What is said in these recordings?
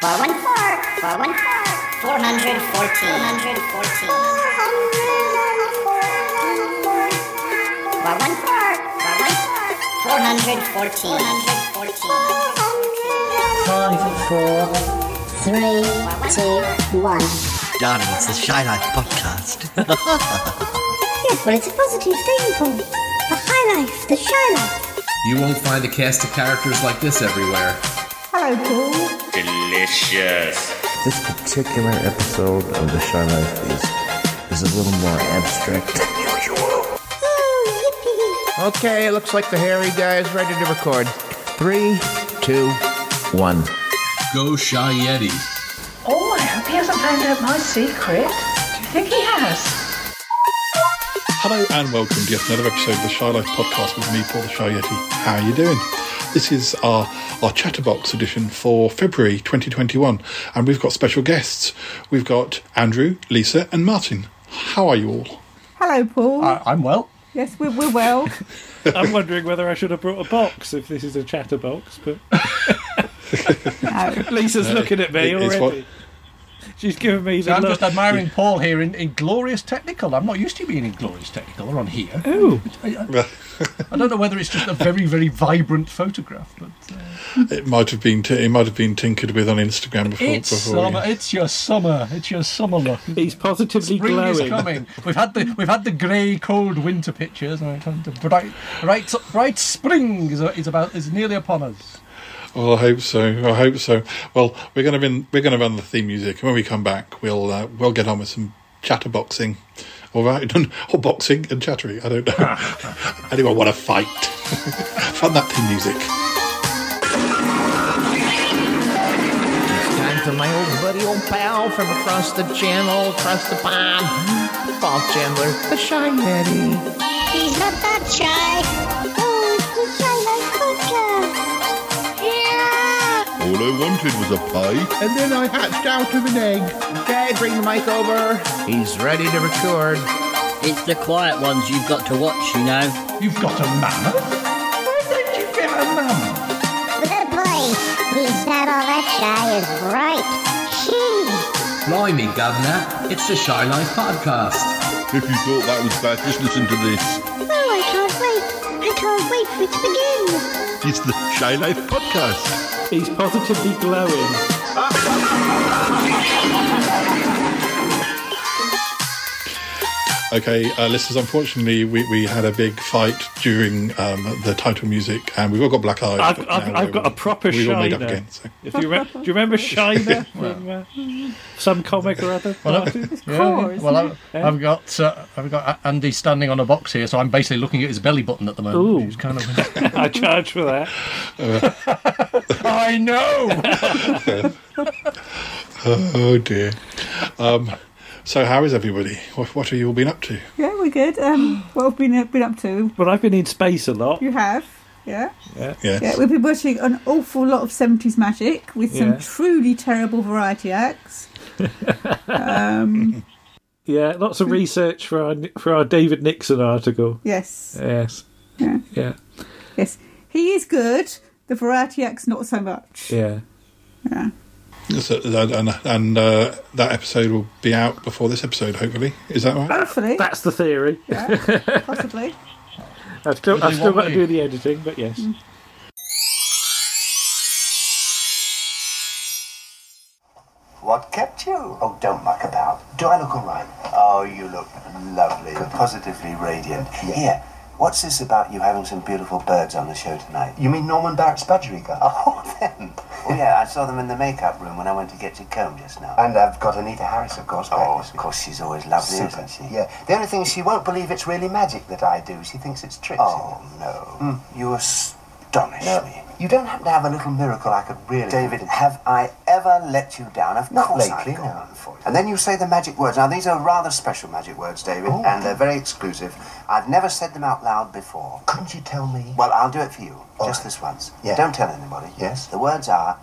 414, 414, 414. 414, 414. Five, four, three, two, one. Darling, it's the Shy Life podcast. Yes, well, it's a positive thing, Paul. The high life, the shy life. You won't find a cast of characters like this everywhere. Hello, Paul. Delicious. This particular episode of The Shy Life is, is a little more abstract than usual. Oh, yippee. Okay, looks like the hairy guy is ready to record. Three, two, one. Go Shy Yeti. Oh, I hope he hasn't found out my secret. Do you think he has? Hello and welcome to yet another episode of the Shy Life podcast with me, Paul the Shy Yeti. How are you doing? This is our, our Chatterbox edition for February 2021, and we've got special guests. We've got Andrew, Lisa, and Martin. How are you all? Hello, Paul. I'm well. yes, we're, we're well. I'm wondering whether I should have brought a box if this is a chatterbox, but No. Lisa's looking at me it- it's already. what- She's giving me So the I'm look. just admiring Paul here in, in glorious technical. I'm not used to being in glorious technical or on here. Ooh, I, I don't know whether it's just a very very vibrant photograph, but uh, It might have been t- it might have been tinkered with on Instagram before. it's before summer. It's your summer. It's your summer look. he's positively Spring is glowing. coming. We've had the we've had the grey, cold winter pictures. Right, and the bright, bright, bright spring is, is about is nearly upon us. Well, I hope so. I hope so. Well, we're going to run, we're going to run the theme music, and when we come back, we'll uh, we'll get on with some chatterboxing. All right, or boxing and chattering. I don't know. Anyone want to fight? Fun that theme music. It's time for my old buddy, old pal from across the channel, across the pond. Bob Chandler, the Shy Yeti. He's not that shy. All I wanted was a pie. And then I hatched out of an egg. Okay, bring the mic over. He's ready to record. it's the quiet ones you've got to watch, you know. You've got a mammoth. Where did you get a mammoth? Good boy. He's not all that shy is right. She. Blimey, Governor. It's the Shy Life podcast. If you thought that was bad, just listen to this. Oh, I can't wait. I can't wait for it to begin. It's the Shy Life podcast. He's positively glowing. Okay, uh, listeners. Unfortunately, we, we had a big fight during um, the title music, and we've all got black eyes. I've, I've, I've we're- got a proper We've all made up shiner. again. So. If you, remember, do you remember Shiner from uh, some comic or other? Martin? course, Well, I've, I've got uh, I've got Andy standing on a box here, so I'm basically looking at his belly button at the moment. Ooh. He's kind of. I charge for that. I know. Oh dear. Um, so, how is everybody? What, what have you all been up to? Yeah, we're good. Um, what have we been, been up to? Well, I've been in space a lot. You have. Yeah. Yes. Yeah, we've been watching an awful lot of 70s magic with some Yeah. truly terrible variety acts. um, Yeah, lots of research for our for our David Nixon article. yes. Yes. Yeah. Yeah. Yes. He is good. The variety acts, not so much. Yeah. Yeah. So, and and uh, that episode will be out before this episode, hopefully. Is that right? Hopefully. That's the theory. Yeah, possibly. I've still, I've still got to do the editing, but yes. What kept you? Oh, don't muck about. Do I look all right? Oh, you look lovely, positively radiant. Here, what's this about you having some beautiful birds on the show tonight? You mean Norman Barrett's budgerigar? Oh, them. Oh, yeah, I saw them in the makeup room when I went to get you combed just now. And I've got Anita Harris, of course. Oh, of course, she's always lovely, Super. isn't she? Yeah. The only thing is she won't believe it's really magic that I do. She thinks it's tricks. Oh, no. Hmm. You astonish me. You don't happen to have a little miracle I could really... David, have I ever let you down? Of Not course lately, I've for. And then you say the magic words. Now, these are rather special magic words, David, Oh. and they're very exclusive. I've never said them out loud before. Couldn't you tell me? Well, I'll do it for you. All just right. this once. Yeah. Don't tell anybody. Yes. The words are...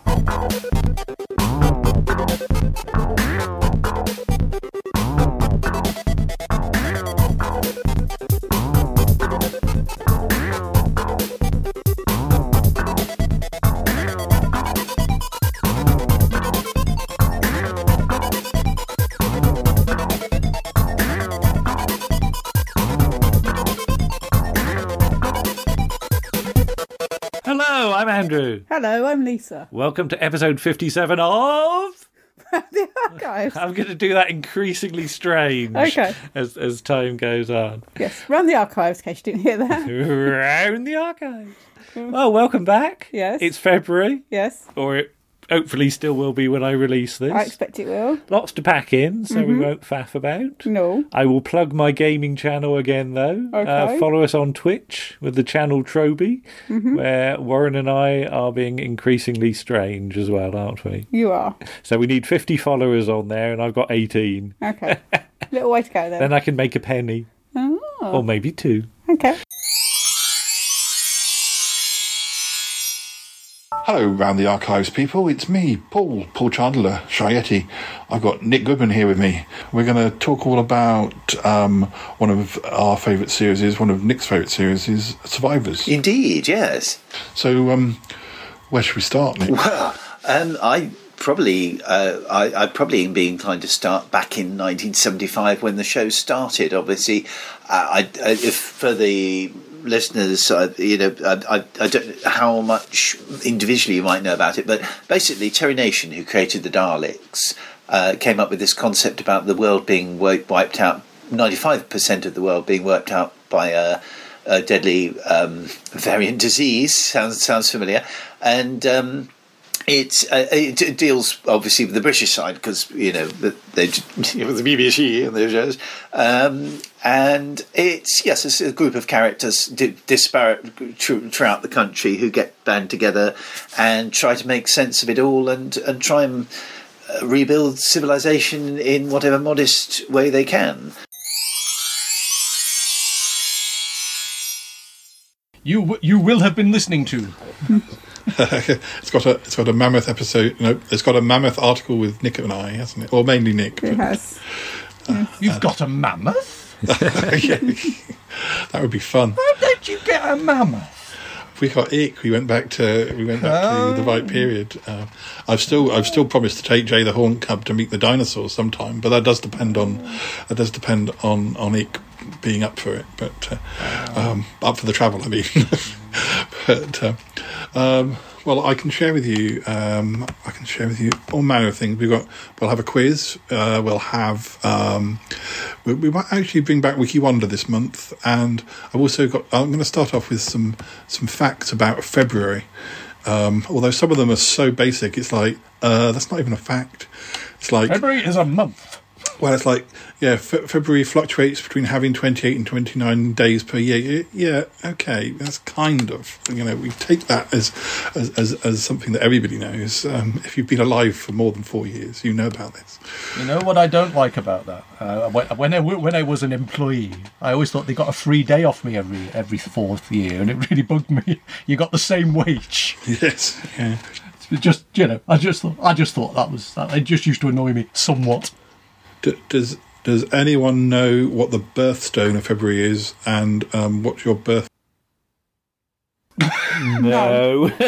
I'm Andrew. Hello, I'm Lisa. Welcome to episode 57 of. the archives. I'm going to do that increasingly strange Okay. as, as time goes on. Yes, round the archives, in case you didn't hear that. Around the archives. Well, welcome back. Yes. It's February, Yes, or it hopefully still will be when I release this. I expect it will. Lots to pack in, so we Mhm. won't faff about. No. I will plug my gaming channel again, though. Uh, Okay. follow us on Twitch with the channel Troby, Mhm. where Warren and I are being increasingly strange as well, aren't we? You are. So we need 50 followers on there, and I've got 18. Okay. Little way to go then. Then I can make a penny, Oh. or maybe two. Okay. Hello, round the archives people. It's me, Paul, Paul Chandler, Shy Yeti. I've got Nick Goodman here with me. We're going to talk all about um, one of our favourite series, one of Nick's favourite series, is Survivors. Indeed, yes. So, um, where should we start, Nick? Well, um, I probably, uh, I, I'd probably be inclined to start back in 1975 when the show started. Obviously, uh, I, I, if for the listeners, uh, you know, I, I, I don't know how much individually you might know about it, but basically, Terry Nation, who created the Daleks, uh, came up with this concept about the world being wiped out, 95% of the world being wiped out by a, a deadly um, variant disease. Sounds sounds familiar, and. Um, it's uh, it d- deals obviously with the British side because you know the- they it was the BBC and those shows, um, and it's yes, it's a group of characters di- disparate thr- throughout the country who get band together and try to make sense of it all and and try and uh, rebuild civilization in whatever modest way they can. You w- you will have been listening to. it's got a it's got a mammoth episode. No, it's got a mammoth article with Nick and I, hasn't it? Or mainly Nick. It has. You've got a mammoth. Yeah. that would be fun. How did you get a mammoth? we got ick. We went back to we went back to the right period. Uh, I've still I've still promised to take Jay the Horn Cub to meet the dinosaurs sometime, but that does depend on that does depend on on ick being up for it. But uh, um, up for the travel, I mean. but uh, um, well, I can share with you. Um, I can share with you all manner of things. We've got. We'll have a quiz. Uh, we'll have. Um, we, we might actually bring back Wiki Wonder this month, and I've also got. I'm going to start off with some some facts about February. Um, although some of them are so basic, it's like uh, that's not even a fact. It's like February is a month. Well, it's like yeah, Fe- February fluctuates between having 28 and 29 days per year. Yeah, okay, that's kind of you know we take that as as as, as something that everybody knows. Um, if you've been alive for more than four years, you know about this. You know what I don't like about that? Uh, when, when I when I was an employee, I always thought they got a free day off me every every fourth year, and it really bugged me. You got the same wage. Yes, yeah. It's just you know, I just thought I just thought that was that. It just used to annoy me somewhat. D- does does anyone know what the birthstone of February is, and um, what's your birth? No.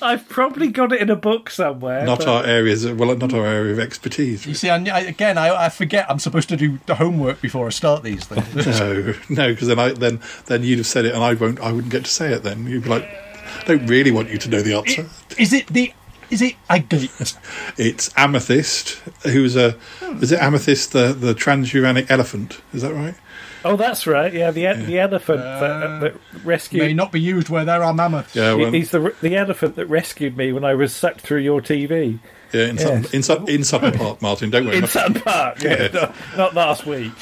I've probably got it in a book somewhere. Not but- our areas, well, not our area of expertise. You see, I, I- again, I, I forget I'm supposed to do the homework before I start these things. No, no, because then I then then you'd have said it, and I won't. I wouldn't get to say it. Then you'd be like, I don't really want you to know the answer. Is it the? Is it agate? It's Amethyst, who's a. Is it Amethyst, the the transuranic elephant? Is that right? Oh, that's right. Yeah, the e- the elephant that, that rescued. May not be used where there are mammoths. Yeah, He- well- he's the the elephant that rescued me when I was sucked through your TV. Yeah, in Sutton, Yes. in, Sut- in Sutton Park, Martin. Don't worry. In Sutton Park, yeah, Yeah. not, not last week.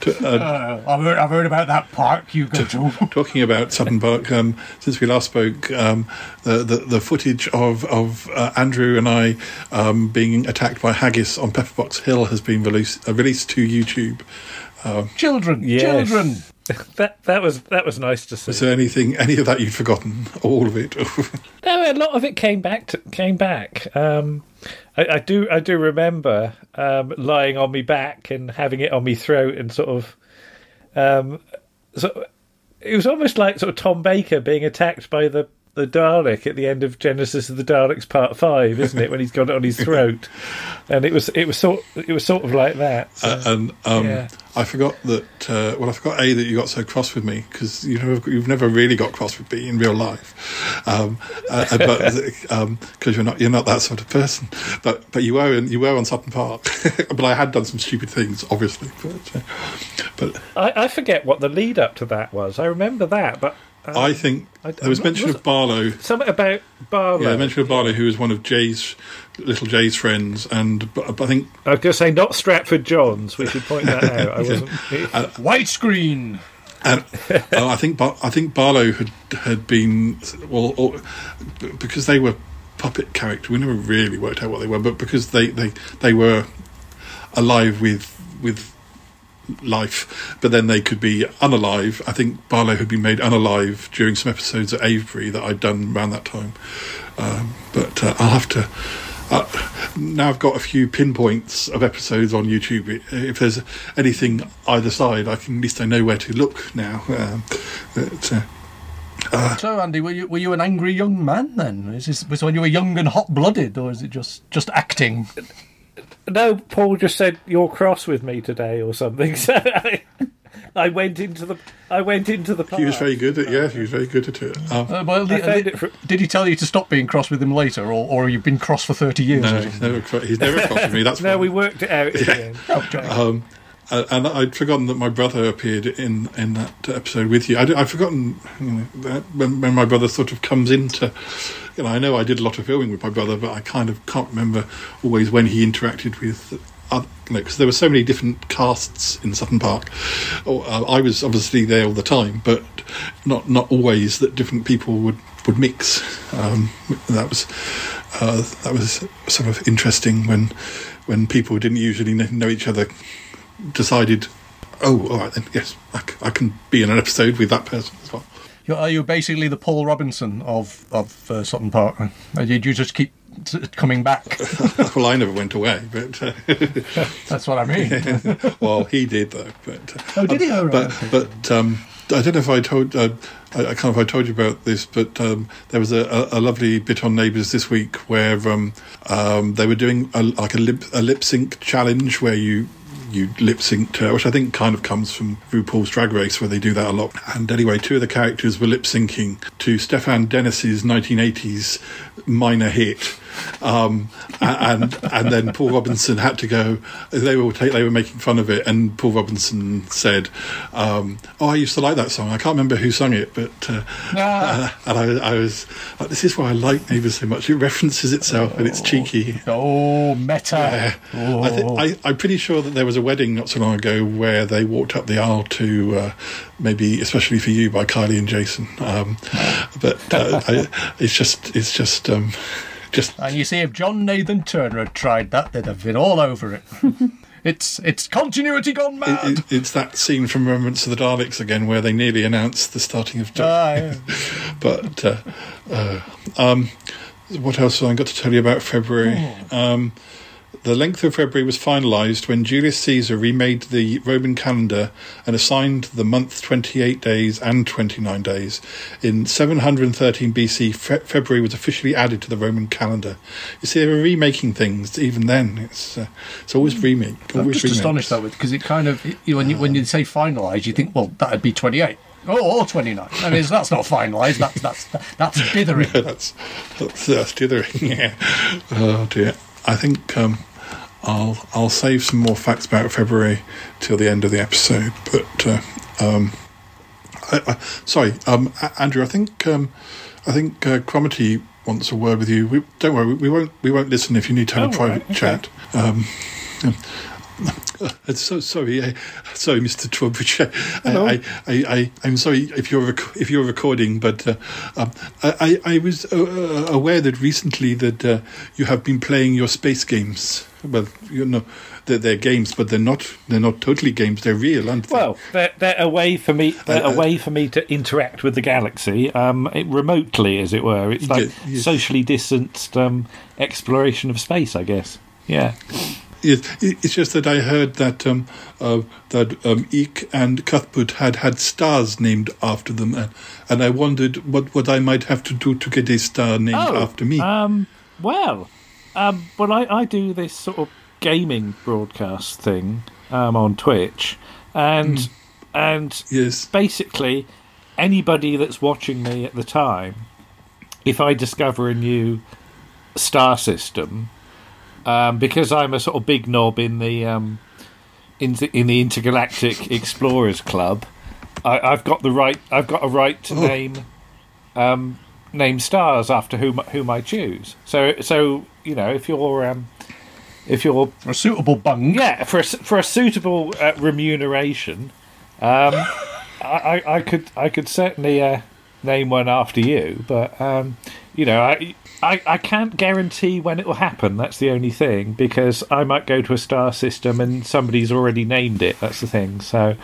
To- uh, Uh, I've, heard, I've heard about that park you go to. Talking about Sutton Park, um, since we last spoke, um, the, the the footage of of uh, Andrew and I um, being attacked by haggis on Pepperbox Hill has been released uh, released to YouTube. Um, Children, Yes. children. That that was that was nice to see. is there anything, any of that you'd forgotten? All of it? No, a lot of it came back. To, came back. Um, I, I do. I do remember um, lying on me back and having it on me throat and sort of. Um, so it was almost like sort of Tom Baker being attacked by the the Dalek at the end of Genesis of the Daleks Part Five, isn't it? When he's got it on his throat, and it was it was sort it was sort of like that. so, Uh, and um, yeah. I forgot that. Uh, well, I forgot a that you got so cross with me because you know you've never really got cross with me in real life, um, uh, uh, but because you're not you're not that sort of person. But but you were in, you were on Sutton Park. but I had done some stupid things, obviously. But, uh, but I, I forget what the lead up to that was. I remember that, but um, I think I- there was I'm not- mention of Barlow. something about Barlow. Yeah, mention of Barlow, who was one of Jay's little Jay's friends, and but, but I think I was going to say not Stratford Johns. We should point that out. I wasn't. Widescreen. And uh, I think Bar- I think Barlow had had been well or, because they were puppet character. We never really worked out what they were, but because they they, they were alive with with life, but then they could be unalive. I think Barlow had been made unalive during some episodes at Avebury that I'd done around that time. Um, but uh, I'll have to. Uh, now I've got a few pinpoints of episodes on YouTube. If there's anything either side, I can at least I know where to look now. Um, but, uh, so, Andy, were you were you an angry young man then? Is this was when you were young and hot blooded, or is it just just acting? No, Paul just said you're cross with me today or something. So I, I went into the I went into the. Park. he was very good at yeah, he was very good at it. Um, Uh, well, I the- found the- did he tell you to stop being cross with him later, or, or you've been cross for thirty years? no, he's never he's never crossed with me. That's No, fine. we worked it out at the end. Um, uh, and I'd forgotten that my brother appeared in, in that episode with you. I'd, I'd forgotten you know, that when, when my brother sort of comes into. You know, I know I did a lot of filming with my brother, but I kind of can't remember always when he interacted with. Other, because there were so many different casts in Sutton Park. Or, uh, I was obviously there all the time, but not not always that different people would would mix. Um, that was uh, that was sort of interesting when when people didn't usually know each other decided, oh, all right then, yes, I, c- I can be in an episode with that person as well. You're, are you basically the Paul Robinson of of uh, Sutton Park? Or did you just keep t- coming back? well, I never went away, but uh, That's what I mean. well, he did though. But uh, Oh, did he? Oh, right, But but um, I don't know if I told. Uh, I, I can't know if I told you about this, but um, there was a, a, a lovely bit on Neighbours this week where um, um, they were doing a, like a lip a lip sync challenge where you you lip synced, uh, which I think kind of comes from RuPaul's Drag Race, where they do that a lot. And anyway, two of the characters were lip syncing to Stefan Dennis's 1980s minor hit. Um, and and then Paul Robinson had to go. They were take, they were making fun of it, and Paul Robinson said, um, "Oh, I used to like that song. I can't remember who sung it, but uh, Ah. uh, and I, I was like, this is why I like Neighbours so much. It references itself and it's cheeky. Oh, meta. Yeah. I Oh. thi- I, I'm pretty sure that there was a wedding not so long ago where they walked up the aisle to uh, maybe, especially for you, by Kylie and Jason. Um, but uh, I, it's just, it's just, um, just. And you see, if John Nathan Turner had tried that, they'd have been all over it. it's it's continuity gone mad. It, it, it's that scene from Remembrance of the Daleks again, where they nearly announced the starting of. Ah, yeah. but uh, uh, um, what else have I got to tell you about February? Um, the length of February was finalised when Julius Caesar remade the Roman calendar and assigned the month 28 days and 29 days. In 713 BC, Fe- February was officially added to the Roman calendar. You see, they were remaking things even then. It's uh, it's always remake. I'm just astonished though, because it kind of you, when you when you say finalised, you think, well, that'd be 28. Oh, or 29. I mean, that's not finalised. That's that's that's dithering. that's that's, that's dithering. Yeah. Oh dear. I think um, I'll I'll save some more facts about February till the end of the episode. But uh, um, I, I, sorry, um, Andrew. I think um, I think uh, Cromitty wants a word with you. We, don't worry, we won't we won't listen if you need to have Oh, a private right, okay. chat. Um, so sorry, uh, sorry, Mr. Trowbridge. I, I, I, I'm sorry if you're rec- if you're recording, but uh, um, I, I I was uh, uh, aware that recently that uh, you have been playing your space games. Well, you know, they're, they're games, but they're not they're not totally games. They're real, aren't they? Well, they're, they're a way for me. They're a way for me to interact with the galaxy, um, it, remotely, as it were. It's like Yeah, socially distanced um, exploration of space, I guess. Yeah. Yes, it- it's just that I heard that um, uh, that um, Eek and Cuthbert had had stars named after them, and, and I wondered what, what I might have to do to get a star named Oh, after me. Um, well, um, well, I, I do this sort of gaming broadcast thing um, on Twitch, and Mm. and yes, basically anybody that's watching me at the time, if I discover a new star system, um, because I'm a sort of big knob in the um, in the, in the intergalactic explorers club, I, I've got the right. I've got a right to name um, name stars after whom whom I choose. So so you know if you're um, if you're a suitable bung, yeah, for a, for a suitable uh, remuneration, um, I, I I could I could certainly uh, name one after you, but um, you know I. I, I can't guarantee when it will happen. That's the only thing because I might go to a star system and somebody's already named it. That's the thing. So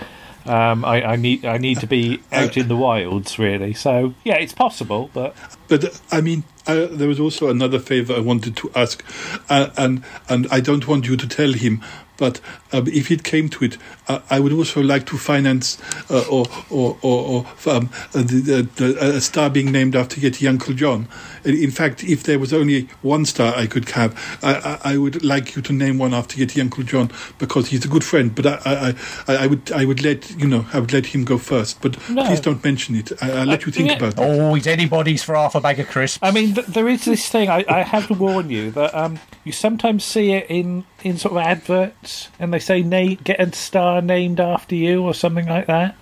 um, I, I need I need to be out in the wilds really. So yeah, it's possible, but But uh, I mean, uh, there was also another favor I wanted to ask, uh, and and I don't want you to tell him. But um, if it came to it, uh, I would also like to finance uh, or or or, or um, uh, the, the, a star being named after Yeti Uncle John. In- In fact, if there was only one star I could have, I, I, I would like you to name one after Yeti Uncle John because he's a good friend. But I, I, I, I would I would let you know I would let him go first. But No. please don't mention it. I, I'll let you think yeah. about it. Oh, he's anybody's for half a bag of crisps. I mean, th- there is this thing. I, I have to warn you that um, you sometimes see it in, in sort of adverts, and they say na- "get a star named after you" or something like that,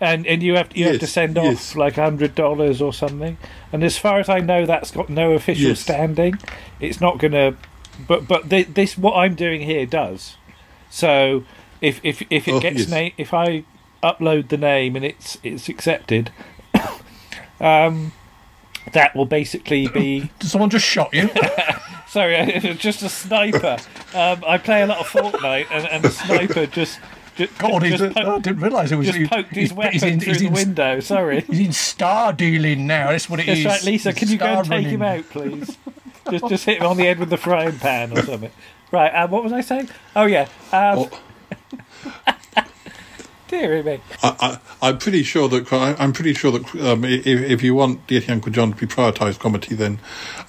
and and you have you have to Yes, send off yes. like hundred dollars or something. And as far as I know, that's got no official Yes. standing. It's not going to. But but thi- this what I'm doing here does. So if if if it Oh, gets yes. na- if I upload the name and it's it's accepted. Um, that will basically be. Someone just shot you. Sorry, just a sniper. Um, I play a lot of Fortnite, and, and the sniper just. Just God, he's, just I didn't realise it was. just he- poked his he's- weapon he's in- through he's the in- window. Sorry. He's in star dealing now. That's what it is. Right, Lisa. Can you go and take him out, please? just, just hit him on the head with the frying pan or something. Right. Um, what was I saying? Oh yeah. Um, dearie me. I, I, I'm pretty sure that I- I'm pretty sure that um, if, if you want Yeti Uncle John to be prioritised Cromitty, then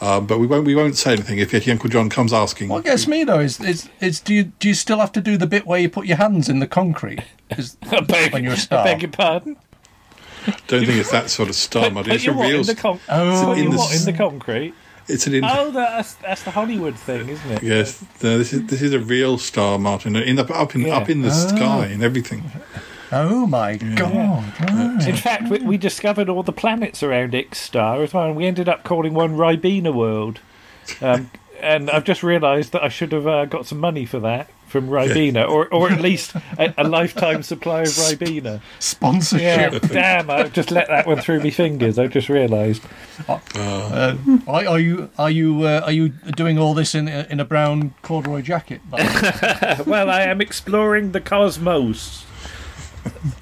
um, but we won't we won't say anything if Yeti Uncle John comes asking. What gets me though is, is is do you do you still have to do the bit where you put your hands in the concrete? Is, I beg, when you're a I star. beg your pardon. Don't think it's that sort of star Put, mod. put It's a your what real. in the con- Oh. put in your the what in the concrete? It's an. In- Oh, that's that's the Hollywood thing, isn't it? Yes, no, this is this is a real star, Martin. In the, up in Yeah. up in the Oh. sky and everything. Oh my god! right. In fact, we, we discovered all the planets around X star as well, and we ended up calling one Ribena World. Um, and I've just realised that I should have uh, got some money for that from Ribena, or or at least a, a lifetime supply of Ribena. Yeah, Sponsorship. damn! I've just let that one through my fingers. I've just realised. Uh, are, are you are you uh, are you doing all this in in a brown corduroy jacket? Like, well, I am exploring the cosmos.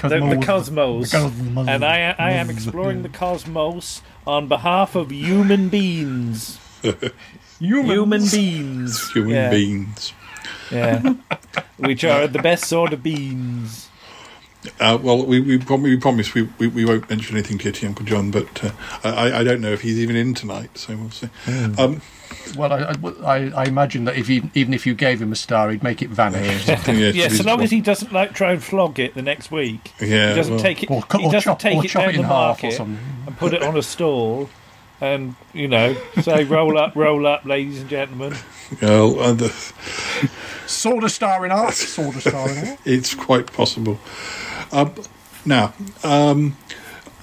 The, the cosmos, The cosmos. and I, I am exploring the cosmos on behalf of human beings. Human beings. Human Yeah. beings. Yeah. Which are the best sort of beans. Uh, well, we we, prom- we promise we, we, we won't mention anything to Yeti Uncle John, but uh, I, I don't know if he's even in tonight, so we'll see. Hmm. Um, well, I, I, I imagine that if you, even if you gave him a star, he'd make it vanish. yes, Yeah, it is so long as he doesn't like try and flog it the next week. Yeah, he doesn't well- take it. Or cut- he or doesn't chop- take or it chop down it the in half or market something. and put it on a stall, and you know, say roll up, roll up, ladies and gentlemen. well, uh, the, Sword of star in half. Sword of star in half. it's quite possible. Um, now, um,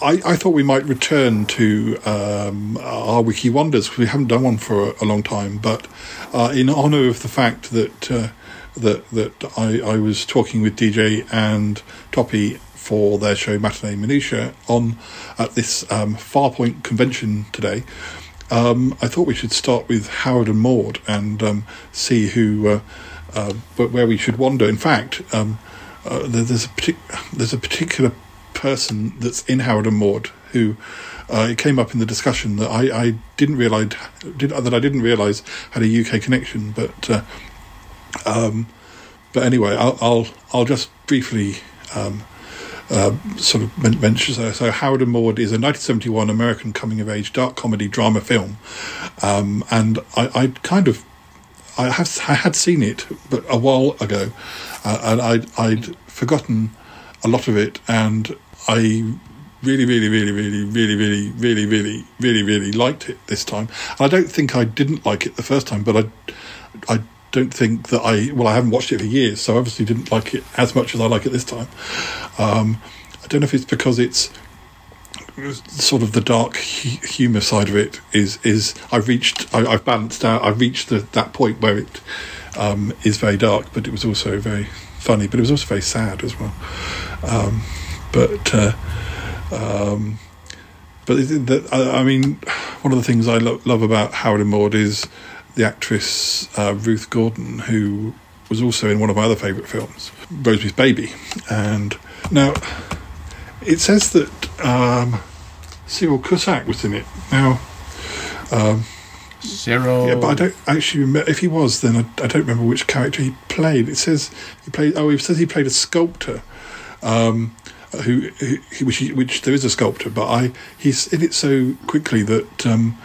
I, I thought we might return to um, our wiki wonders we haven't done one for a, a long time. But uh, in honour of the fact that uh, that that I, I was talking with DJ and Toppy for their show Matinee Minutia on at this um, Farpoint convention today. Um, I thought we should start with Harold and Maude and um, see who, uh, uh, where we should wander. In fact, um, uh, there- there's a partic- there's a particular person that's in Harold and Maude who uh, it came up in the discussion that I, I didn't realize did, that I didn't realize had a UK connection, but. Uh, Um, but anyway, I'll, I'll I'll just briefly um, uh, sort of men- mention. So, so Harold and Maude is a 1971 American coming of age dark comedy drama film, um, and I, I kind of I have I had seen it, but a while ago, uh, and I'd I'd forgotten a lot of it, and I really, really, really, really, really, really, really, really, really, really liked it this time. I don't think I didn't like it the first time, but I, I don't think that I. Well, I haven't watched it for years, so obviously didn't like it as much as I like it this time. Um, I don't know if it's because it's sort of the dark hu- humor side of it is is I've reached I, I've balanced out I've reached the, that point where it um, is very dark but it was also very funny but it was also very sad as well um, but uh, um, but that I, I mean one of the things I lo- love about Harold and Maude is the actress uh, Ruth Gordon who was also in one of my other favourite films Rosemary's Baby and now it says that um, Cyril Cusack was in it. Now, um, Cyril. Yeah, but I don't actually remember. If he was, then I, I don't remember which character he played. It says he played. Oh, it says he played a sculptor. Um, who, who which, which there is a sculptor, but I he's in it so quickly that um,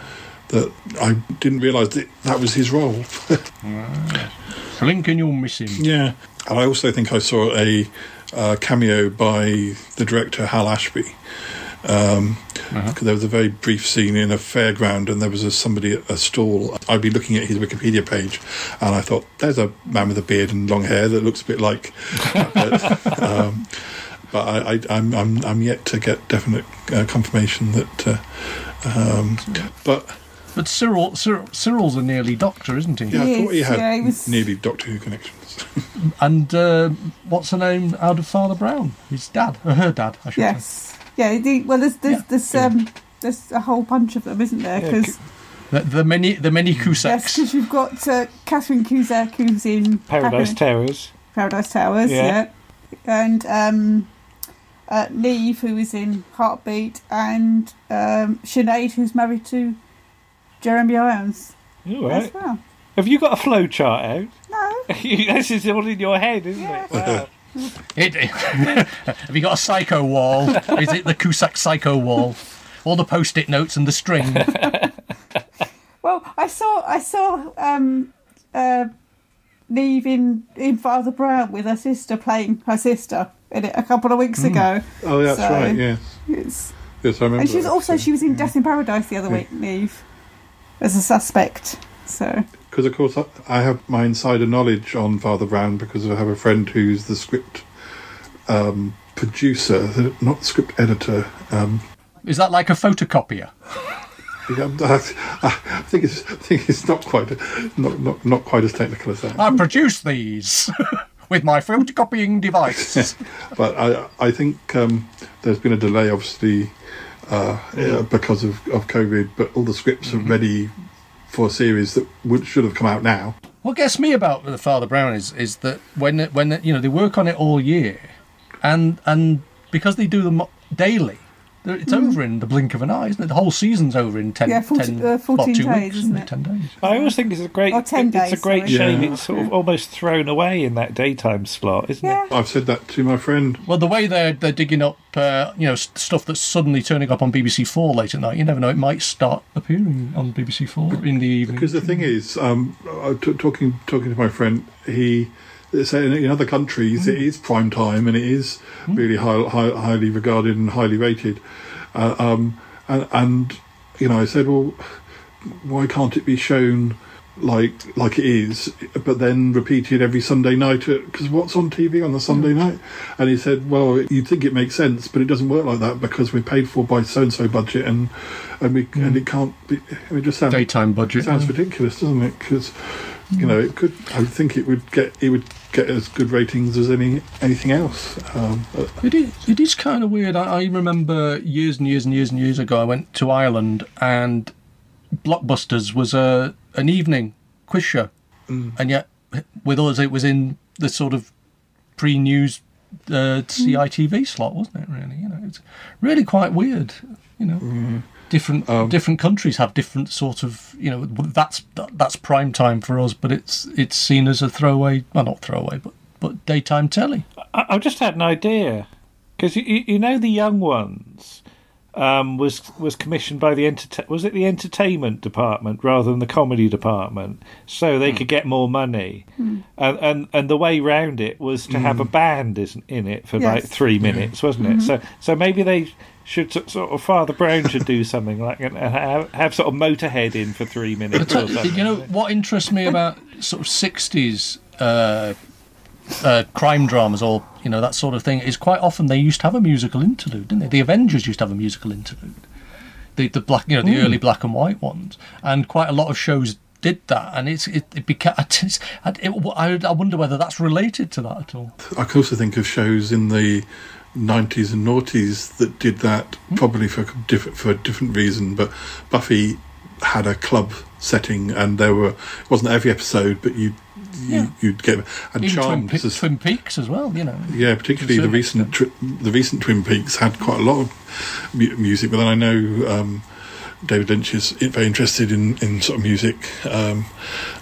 that I didn't realise that that was his role. And you'll miss him. Yeah, and I also think I saw a uh, cameo by the director Hal Ashby. Um, 'cause There was a very brief scene in a fairground, and there was a, somebody at a stall. I'd be looking at his Wikipedia page, and I thought, "There's a man with a beard and long hair that looks a bit like." um, but I, I, I'm, I'm I'm yet to get definite uh, confirmation that. Uh, um, but But Cyril, Cyril, Cyril's a nearly doctor, isn't he? yeah, I thought he had yeah, he was- nearly Doctor Who connections. And uh, what's her name out of Father Brown? His dad, or her dad, I should say. Yes. Yeah. The, well, there's there's there's, um, there's a whole bunch of them, isn't there? Yeah, Because The, the many, the many yes, because you've got uh, Catherine Cusack who's in Paradise Happy- Terrors. Paradise Towers, Yeah. yeah. And um, uh, Niamh, who is in Heartbeat, and um, Sinead, who's married to Jeremy Irons All as right. well. Have you got a flow chart out? No. this is all in your head, isn't it? Wow. It, have you got a psycho wall? Is it the Cusack psycho wall? All the post-it notes and the string. Well, I saw I saw um, uh, Niamh in, in Father Brown with her sister playing her sister in it a couple of weeks ago. Oh, that's So, right. Yes, It's, yes, I remember. and she's that. also she was in Death in Paradise the other week, Niamh, as a suspect. So Because of course I- I have my insider knowledge on Father Brown because I have a friend who's the script um, producer, the- not script editor. Um, Is that like a photocopier? I, I think it's I think it's not quite not not, not quite as technical as that. I produce these with my photocopying device. but I I think um, there's been a delay, obviously, uh, yeah, because of, of COVID. But all the scripts are ready for a series that would should have come out now. What gets me about the Father Brown is is that when when you know they work on it all year, and and because they do them daily, they're- it's over in the blink of an eye, isn't it? The whole season's over in ten, Yeah, 40 10 uh, 14 two days, weeks, isn't it? it? Ten days. I always think it's a great. Or 10 it's a great sorry. shame. Yeah. It's sort of almost thrown away in that daytime slot, isn't yeah, it? I've said that to my friend. Well, the way they're they're digging up, uh, you know, stuff that's suddenly turning up on BBC Four late at night. You never know; it might start appearing on BBC Four in the evening. Because the thing is, um, uh, t- talking talking to my friend, he say in, in other countries it is prime time and it is really high, high, highly regarded and highly rated. Uh, um, and, and you know, I said, well, why can't it be shown like like it is, but then repeated every Sunday night? Because what's on TV on the Sunday night? And he said, well, you'd think it makes sense, but it doesn't work like that because we're paid for by so and so budget, and and we and it can't be. It just sounds Daytime budget. it sounds ridiculous, doesn't it? Because you know, it could. I think it would get it would get as good ratings as any anything else. Um, It is, it is kind of weird. I, I remember years and years and years and years ago, I went to Ireland and Blockbusters was a an evening quiz show, and yet with us it was in the sort of pre-news uh, CITV slot, wasn't it? Really, you know, it's really quite weird. You know, different different countries have different sort of you know that's that's prime time for us, but it's it's seen as a throwaway, well not throwaway, but but daytime telly. I, I've just had an idea because you, you, you know the young ones um, was was commissioned by the enter- was it the entertainment department rather than the comedy department, so they could get more money, Hmm. and, and and the way round it was to have a band isn't in it for like three minutes, wasn't it? Mhm. So so maybe they. Should sort sort of Father Brown should do something like and have, have sort of Motorhead in for three minutes But, uh, something. you know what interests me about sort of sixties uh, uh, crime dramas or you know that sort of thing is quite often they used to have a musical interlude, didn't they? The Avengers used to have a musical interlude. The the black you know the Mm. early black and white ones, and quite a lot of shows did that, and it's it, it became. It's, it, I, I wonder whether that's related to that at all. I can also think of shows in the 90s and noughties that did that probably for a different for a different reason. But Buffy had a club setting, and there were it wasn't every episode, but you you Yeah. you'd get and Even Twin, Charmed. Pe- Twin Peaks as well, you know. yeah, particularly the recent tri- the recent Twin Peaks had quite a lot of mu- music. But then I know um, David Lynch is very interested in, in sort of music um,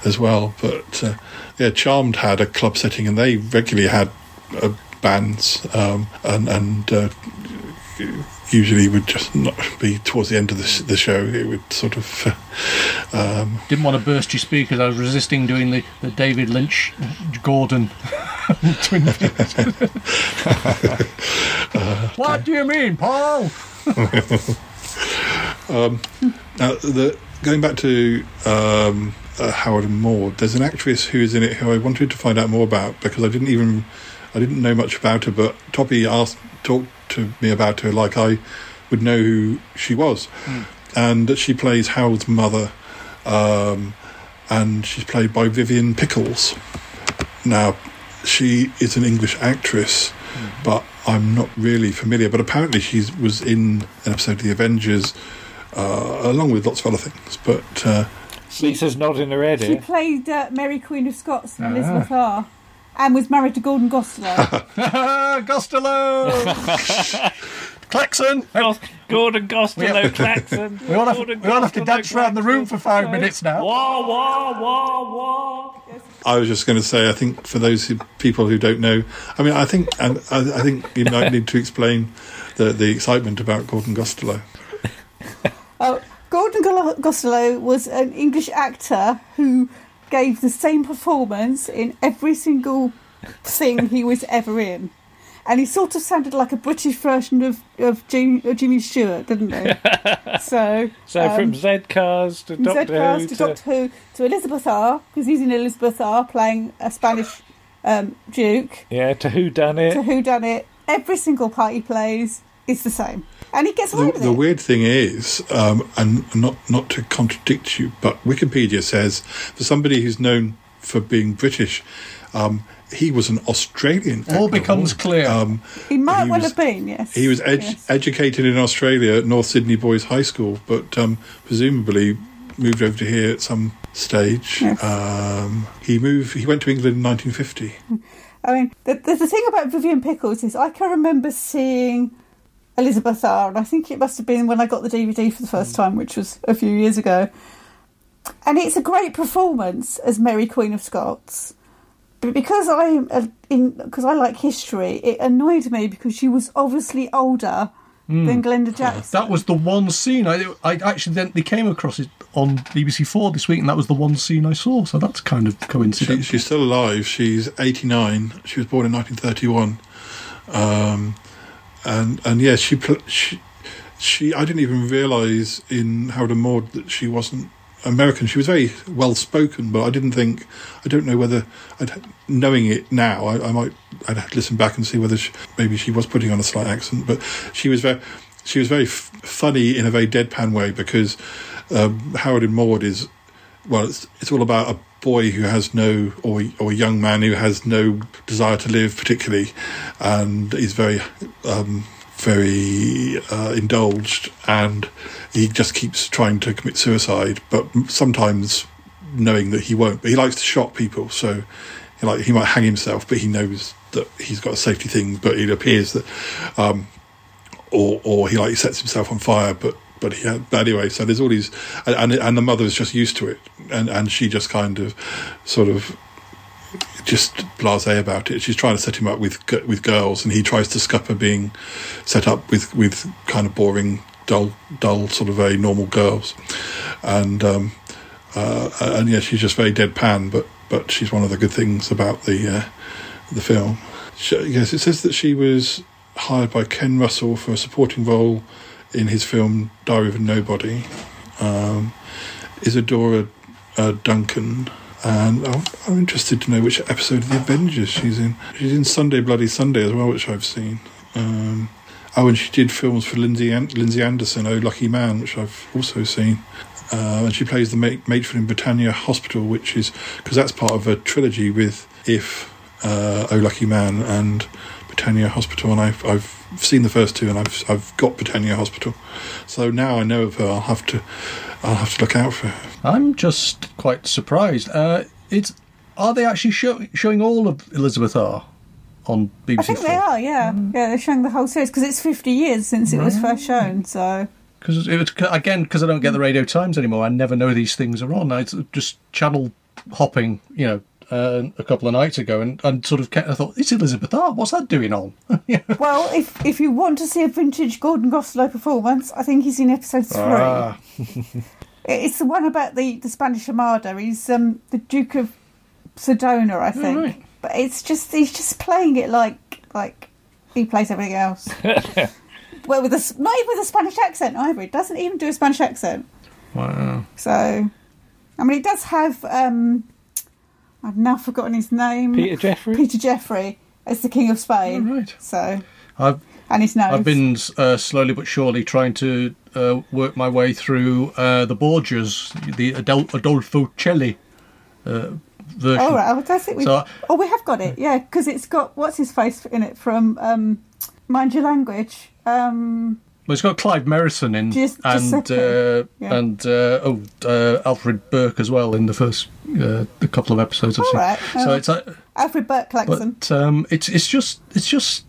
as well. But uh, yeah, Charmed had a club setting, and they regularly had uh, bands, um, and and uh, usually would just not be towards the end of the, the show. It would sort of. Uh, um, Didn't want to burst your speakers. I was resisting doing the, the David Lynch, Gordon Twin Peaks. what do you mean, Paul? um, now, the, going back to um, uh, Harold and Maude, there's an actress who is in it who I wanted to find out more about because I didn't even I didn't know much about her. But Toppy asked talked to me about her like I would know who she was, and that she plays Harold's mother, um, and she's played by Vivian Pickles. Now, she is an English actress, but I'm not really familiar. But apparently, she was in an episode of The Avengers, uh, along with lots of other things. But uh, Lisa's nodding her head She played uh, Mary Queen of Scots in Ah. Elizabeth R. And was married to Gordon Gostelow. Costello! Klaxon! Gordon Costello, We- Claxon. We all have, we all have to dance around the room for five minutes now. Wah, wah, wah, wah. I was just going to say, I think for those who, people who don't know, I mean, I think, and I, I think you might need to explain the the excitement about Gordon Gostelow. Oh, Gordon Gol- was an English actor who gave the same performance in every single thing he was ever in. And he sort of sounded like a British version of, of Jimmy, of Jimmy Stewart, didn't he? so, So um, from Z Cars to Doctor Z-Cars Who to to, Doctor Who to Elizabeth R, because he's in Elizabeth R playing a Spanish um, Duke. yeah, to Who Done It. To Who Done It. Every single part he plays is the same. And he gets away The, with the weird thing is, um, and not not to contradict you, but Wikipedia says for somebody who's known for being British, um, he was an Australian. All actor. becomes clear. Um, He might he well was- have been, yes. He was ed- Yes. educated in Australia at North Sydney Boys High School, but um, presumably moved over to here at some stage. Um, he moved. He went to England in 1950. I mean, the, the, the thing about Vivian Pickles is I can remember seeing Elizabeth R, and I think it must have been when I got the DVD for the first time, which was a few years ago. And it's a great performance as Mary Queen of Scots. But because I am a- in because I like history, it annoyed me because she was obviously older than Mm. Glenda Jackson. That was the one scene I I accidentally came across it on BBC Four this week, and that was the one scene I saw. So that's kind of She, coincidental. she's still alive. She's 89. She was born in 1931. Um, and and yeah, she she she. I didn't even realise in Harold and Maude that she wasn't American. She was very well spoken, but I didn't think. I don't know whether I'd, knowing it now, I, I might I'd have to listen back and see whether she, maybe she was putting on a slight accent. But she was very she was very f- funny in a very deadpan way because um, Harold and Maude is well, it's, it's all about a boy who has no, or or a young man who has no desire to live particularly, and is very, um, very uh, indulged, and he just keeps trying to commit suicide, but sometimes knowing that he won't. But he likes to shock people, so he like he might hang himself, but he knows that he's got a safety thing. But it appears that. Um, or, or he like sets himself on fire, but but had, but anyway, so there's all these, and and, and the mother is just used to it, and and she just kind of, sort of, just blasé about it. She's trying to set him up with with girls, and he tries to scupper being set up with with kind of boring, dull, dull, sort of very normal girls, and um, uh, and yeah, she's just very deadpan, but but she's one of the good things about the uh, the film. She, yes, it says that she was hired by Ken Russell for a supporting role in his film Diary of a Nobody. Um, Isadora uh, Duncan. And I'm, I'm interested to know which episode of The Avengers she's in. She's in Sunday Bloody Sunday as well, which I've seen. Um, oh, and she did films for Lindsay, An- Lindsay Anderson, Oh Lucky Man, which I've also seen. Uh, and she plays the ma- matron in Britannia Hospital, which is because that's part of a trilogy with If, uh, Oh Lucky Man, and Britannia Hospital. And I've I've seen the first two, and I've I've got Britannia Hospital. So now I know of her. I'll have to I'll have to look out for her. I'm just quite surprised. Uh, it's are they actually show, showing all of Elizabeth R on BBC I think they are, yeah. Yeah, they're showing the whole series because it's 50 years since it was first shown, so. Because it was again because I don't get the Radio Times anymore. I never know these things are on. I just channel hopping, you know, uh, a couple of nights ago, and, and sort of kept, I thought it's Elizabeth R. What's that doing on? Well, if if you want to see a vintage Gordon Gostelow performance, I think he's in episode three. Ah. It's the one about the, the Spanish Armada. He's um, the Duke of Sedona, I think. right. But it's just he's just playing it like like he plays everything else. well, with a s- not even with a Spanish accent either. He doesn't even do a Spanish accent. Wow. So, I mean, he does have. Um, I've now forgotten his name. Peter Jeffrey? Peter Jeffrey as the King of Spain. right. So, I've and his nose. I've been uh, slowly but surely trying to uh, work my way through uh, the Borgias, the Adol- Adolfo Celi uh, version. Oh, right. I don't think we. So- oh, we have got it. Yeah, because it's got what's his face in it from um, Mind Your Language. Um, Well, it's got Clive Merrison in, Gius- and Giuseppe, uh, yeah. and uh, oh, uh, Alfred Burke as well in the first uh, the couple of episodes I've All seen. right. So Uh, it's uh, Alfred Burke Clarkson. but um, it's it's just it's just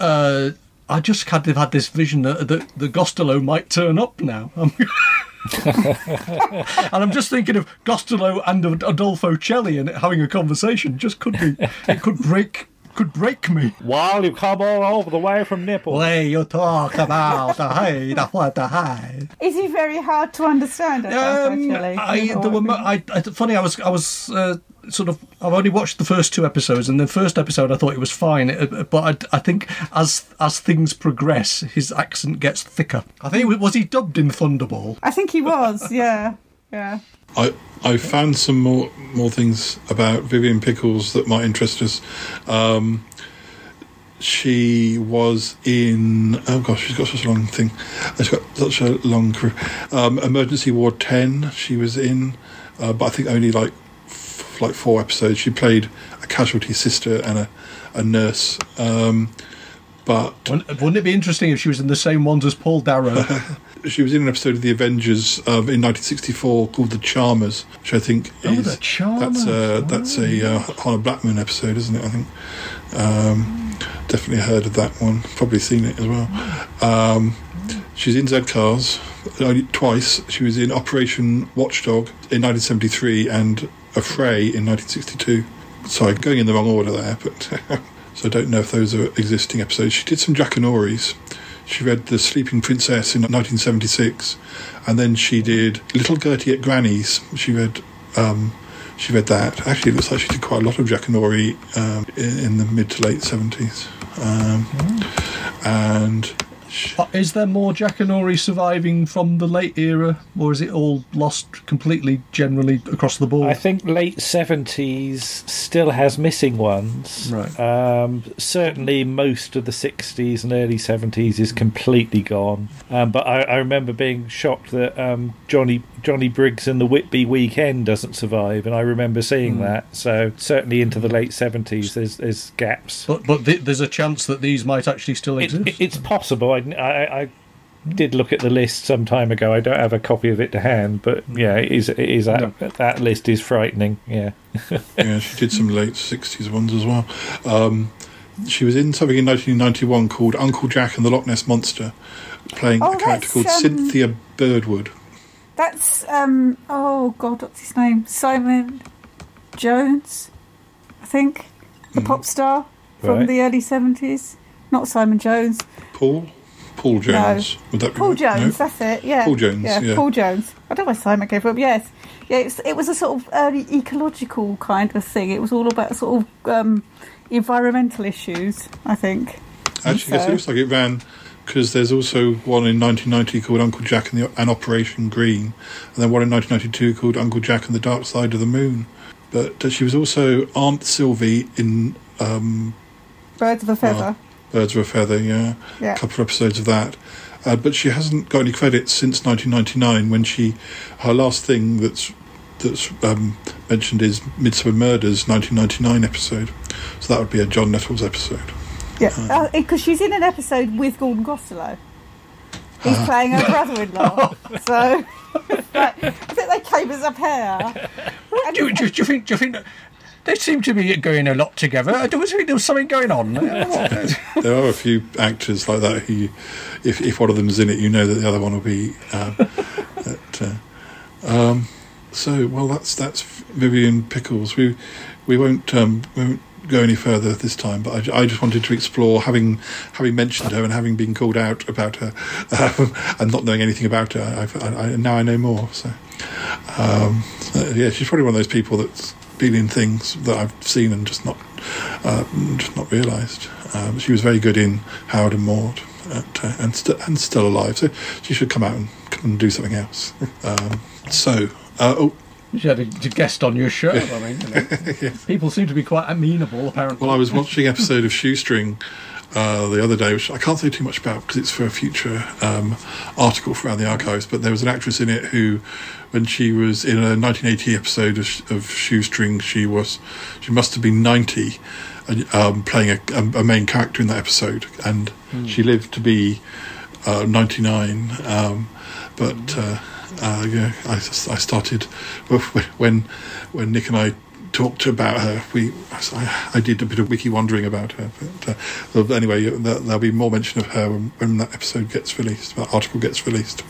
uh, I just kind of had this vision that that the Gostelow might turn up now. And I'm just thinking of Gostelow and Adolfo Celi and having a conversation. Just could be it could break could break me. While you come all over the way from Nipple. Way you talk about the hey, the what, the hey. Is he very hard to understand? Adolfo Um, Celi? I, Or- there were, mo- I, I, funny. I was, I was uh, sort of. I've only watched the first two episodes, and the first episode I thought it was fine. uh, But I, I think as as things progress, his accent gets thicker. I think was, was he dubbed in Thunderball. I think he was. Yeah, yeah. I I found some more more things about Vivian Pickles that might interest us. Um, she was in oh gosh, she's got such a long thing. She's got such a long career. Um, Emergency Ward Ten. She was in, uh, but I think only like f- like four episodes. She played a casualty sister and a a nurse. Um, but Wouldn't, wouldn't it be interesting if she was in the same ones as Paul Darrow? she was in an episode of The Avengers um, in 1964 called The Charmers, which I think Oh, is that's uh, that's a uh, Honor Blackman episode, isn't it? I think um, definitely heard of that one. Probably seen it as well. Um, she's in Z Cars only twice. She was in Operation Watchdog in 1973 and Affray in 1962. Sorry, going in the wrong order there, but so I don't know if those are existing episodes. She did some Jackanories. She read The Sleeping Princess in 1976, and then she did Little Gertie at Granny's. She read um, she read that. Actually, it looks like she did quite a lot of Jackanory um, in, in the mid to late 70s. Um, And Uh, Is there more Jackanory surviving from the late era, or is it all lost completely, generally across the board? I think late seventies still has missing ones. Right. Um, certainly, most of the sixties and early seventies is completely gone. Um, but I, I remember being shocked that um, Johnny Johnny Briggs and the Whitby Weekend doesn't survive, and I remember seeing Hmm. that. So certainly into the late seventies, there's there's gaps. But but th- there's a chance that these might actually still exist. It, it's possible. I, I, I did look at the list some time ago. I don't have a copy of it to hand, but yeah, it is. It is that, that list is frightening. Yeah. yeah, she did some late 60s ones as well. Um, she was in something in 1991 called Uncle Jack and the Loch Ness Monster, playing Oh, a character called um, Cynthia Birdwood. That's um oh god, what's his name? Simon Jones, I think, the pop star from Mm. Right. the early seventies. Not Simon Jones. Paul? Paul Jones. Would that be Paul? Jones. No? That's it. Yeah. Paul Jones, yeah. Paul Jones. I don't know why Simon came from. Yes. Yeah. It's, it was a sort of early ecological kind of thing. It was all about sort of um, environmental issues. I think. Actually, yes, it looks like it ran because there's also one in 1990 called Uncle Jack and, the, and Operation Green, and then one in 1992 called Uncle Jack and the Dark Side of the Moon. But uh, she was also Aunt Sylvie in um, Birds of a feather. well, Birds of a Feather, yeah. Yeah. A couple of episodes of that. Uh, but she hasn't got any credits since 1999 when she, her last thing that's that's um, mentioned is Midsomer Murders 1999 episode. So that would be a John Nettles episode. Yeah, because she's in an episode with Gordon Gostelow. He's Ah. playing her brother-in-law. so like, I think they came as a pair. Do, do, do you think? Do you think? They seem to be going a lot together. I don't think there was something going on. there are a few actors like that who, if if one of them is in it, you know that the other one will be. Um, at, uh, um, so well, that's that's Vivian Pickles. We we won't um, we won't go any further this time. But I, I just wanted to explore having having mentioned her and having been called out about her um, and not knowing anything about her. I, I, now I know more. So, um, so, yeah, she's probably one of those people that's been in things that I've seen and just not uh, just not realised. Um, she was very good in Harold and Maude, at, uh, and st- and still alive. So she should come out and come and do something else. Um, so, uh, oh, You had a, guest on your show. I mean, you know. people seem to be quite amenable. Apparently, Well, I was watching an episode of Shoestring uh, the other day, which I can't say too much about because it's for a future um, article around the archives. But there was an actress in it who, when she was in a 1980 episode of, of Shoestring, she was she must have been 90, um, playing a, a, main character in that episode, and Hmm. she lived to be uh, 99. Um, but uh, uh, yeah, I, I started when when Nick and I talked about her. We I, I did a bit of wiki wandering about her. But, uh, anyway, there, there'll be more mention of her when, when that episode gets released, that article gets released.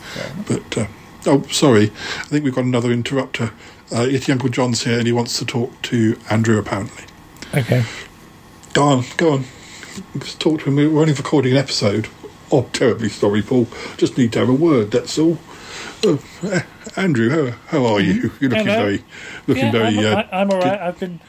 But uh, oh, sorry, I think we've got another interrupter. Uh, Uncle John's here, and he wants to talk to Andrew. Apparently, Okay. go on, go on. Just talk to him. We're only recording an episode. Oh, terribly sorry, Paul. Just need to have a word. That's all. Oh, eh, Andrew, how, how are you? You're looking Hello. very, looking yeah, very. I'm, uh, I, I'm all right. I've been,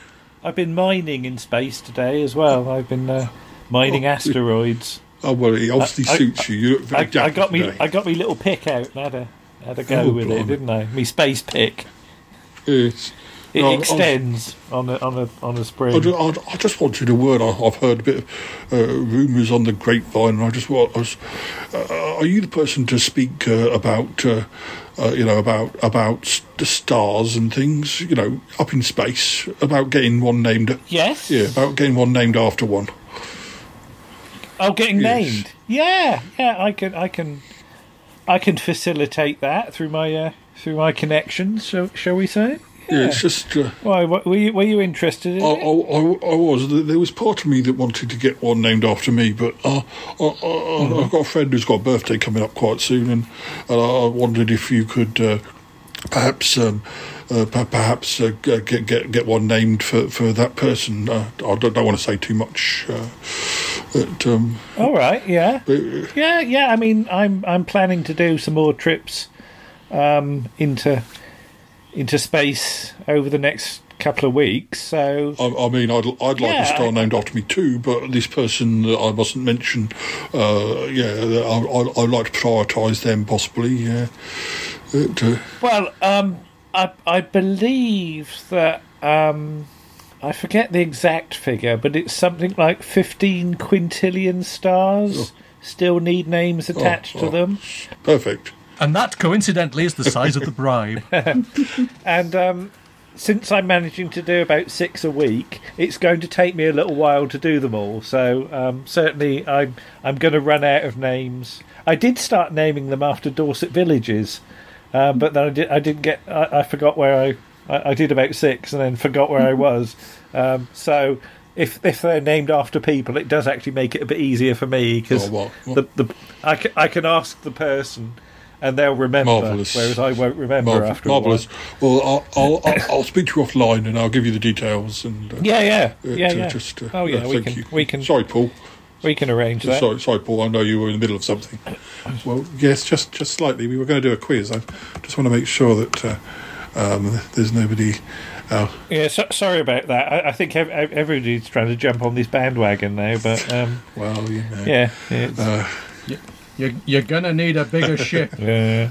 I've been mining in space today as well. I've been uh, mining Oh, asteroids. Oh well, it obviously I- I- suits you. You look very I, I got me. I got me little pick out and had a, had a go Oh, with blimey. it, didn't I? Me space pick. Yes. It No, extends on a on a on a spring. I just, I, I just wanted a word. I, I've heard a bit of uh, rumours on the grapevine, and I just want. I was, uh, are you the person to speak uh, about, uh, uh, you know, about about the stars and things, you know, up in space, about getting one named? Yes. Yeah, about getting one named after one. Oh, getting Yes. named. Yeah, yeah. I can, I can, I can facilitate that through my uh, through my connections. Shall, shall we say? Yeah, it's just. Uh, Why? What, were you were you interested in I, it? I, I, I was. There was part of me that wanted to get one named after me, but uh, I, I, I've got a friend who's got a birthday coming up quite soon, and, and I wondered if you could uh, perhaps. Um, uh, per- perhaps uh, get get get one named for, for that person. Uh, I don't, don't want to say too much. Uh, but, um, All right. Yeah. but, Yeah. Yeah. I mean, I'm I'm planning to do some more trips um, into into space over the next couple of weeks. So I, I mean, I'd, I'd like Yeah, a star I- named after me too, but this person that I mustn't mention, uh, yeah, I, I, I'd like to prioritise them possibly, yeah. But, uh, Well, um, I I believe that um, I forget the exact figure, but it's something like fifteen quintillion stars still need names attached to oh. them. Perfect. And that, coincidentally, is the size of the bribe. and um, since I'm managing to do about six a week, it's going to take me a little while to do them all. So um, certainly, I'm I'm going to run out of names. I did start naming them after Dorset villages, um, but then I, did, I didn't get. I, I forgot where I, I. I did about six and then forgot where I was. Um, so if if they're named after people, it does actually make it a bit easier for me because Oh, what? What? the the I can, I can ask the person and they'll remember, Marvellous. whereas I won't remember Marvel- after a marvelous. Well, I'll, I'll, I'll, I'll speak to you offline and I'll give you the details. And uh, Yeah, yeah, uh, yeah, to yeah. Just, uh, Oh, yeah, uh, we thank can- you. we can- Sorry, Paul. We can arrange that. Sorry, sorry, Paul. I know you were in the middle of something. Well, yes, just just slightly. We were going to do a quiz. I just want to make sure that uh, um, there's nobody. Uh, Yeah, so, sorry about that. I, I think ev- ev- everybody's trying to jump on this bandwagon now, but um, well, you know, yeah, it's, uh, You're, you're gonna need a bigger ship yeah.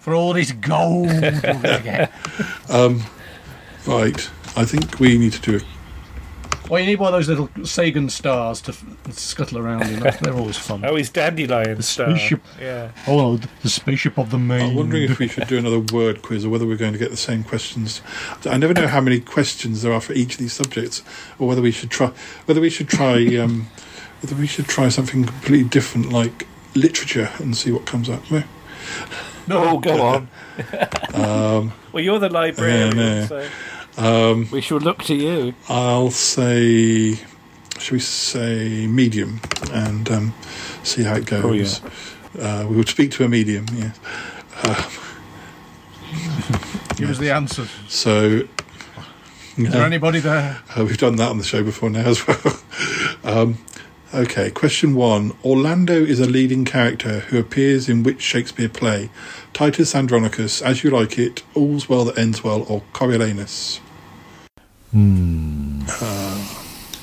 for all this gold. we're gonna get. um, right. I think we need to do. A, Well, you need one of those little Sagan stars to f- scuttle around in. They're they're always fun. Oh, he's dandelion The star. spaceship. Yeah. Oh, the spaceship of the main. I'm wondering if we should do another word quiz or whether we're going to get the same questions. I never know how many questions there are for each of these subjects, or whether we should try whether we should try um, whether we should try something completely different like literature and see what comes up. No. No, go on. Um, Well, you're the librarian, Yeah, no. so um, we shall look to you. I'll say, should we say medium and um, see how it goes? Oh, uh, we would speak to a medium, yes. Uh, Give us the answer. so, Is there anybody there? Uh, we've done that on the show before now as well. um, okay, question one. Orlando is a leading character who appears in which Shakespeare play? Titus Andronicus, As You Like It, All's Well That Ends Well, or Coriolanus? Hmm. Uh,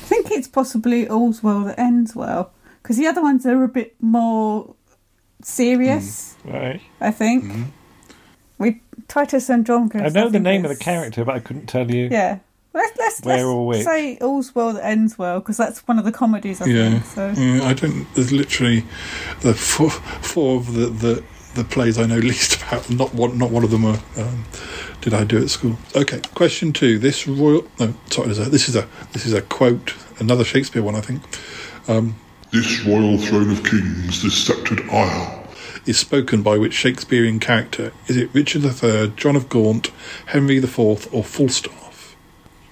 I think it's possibly all's well that ends well because the other ones are a bit more serious. Right. I think we Titus and John. I know the name of the character, but I couldn't tell you. Yeah, let's let's, Where let's or which? say all's well that ends well because that's one of the comedies. I yeah, think so. yeah, I don't. There's literally the four, four of the, the the plays I know least about. Not one. Not one of them are. Um, did I do at school? Okay. Question two. This royal. No, sorry. This is a. This is a, this is a quote. Another Shakespeare one, I think. Um, This royal throne of kings, this sceptred isle, is spoken by which Shakespearean character? Is it Richard III, John of Gaunt, Henry IV, or Falstaff?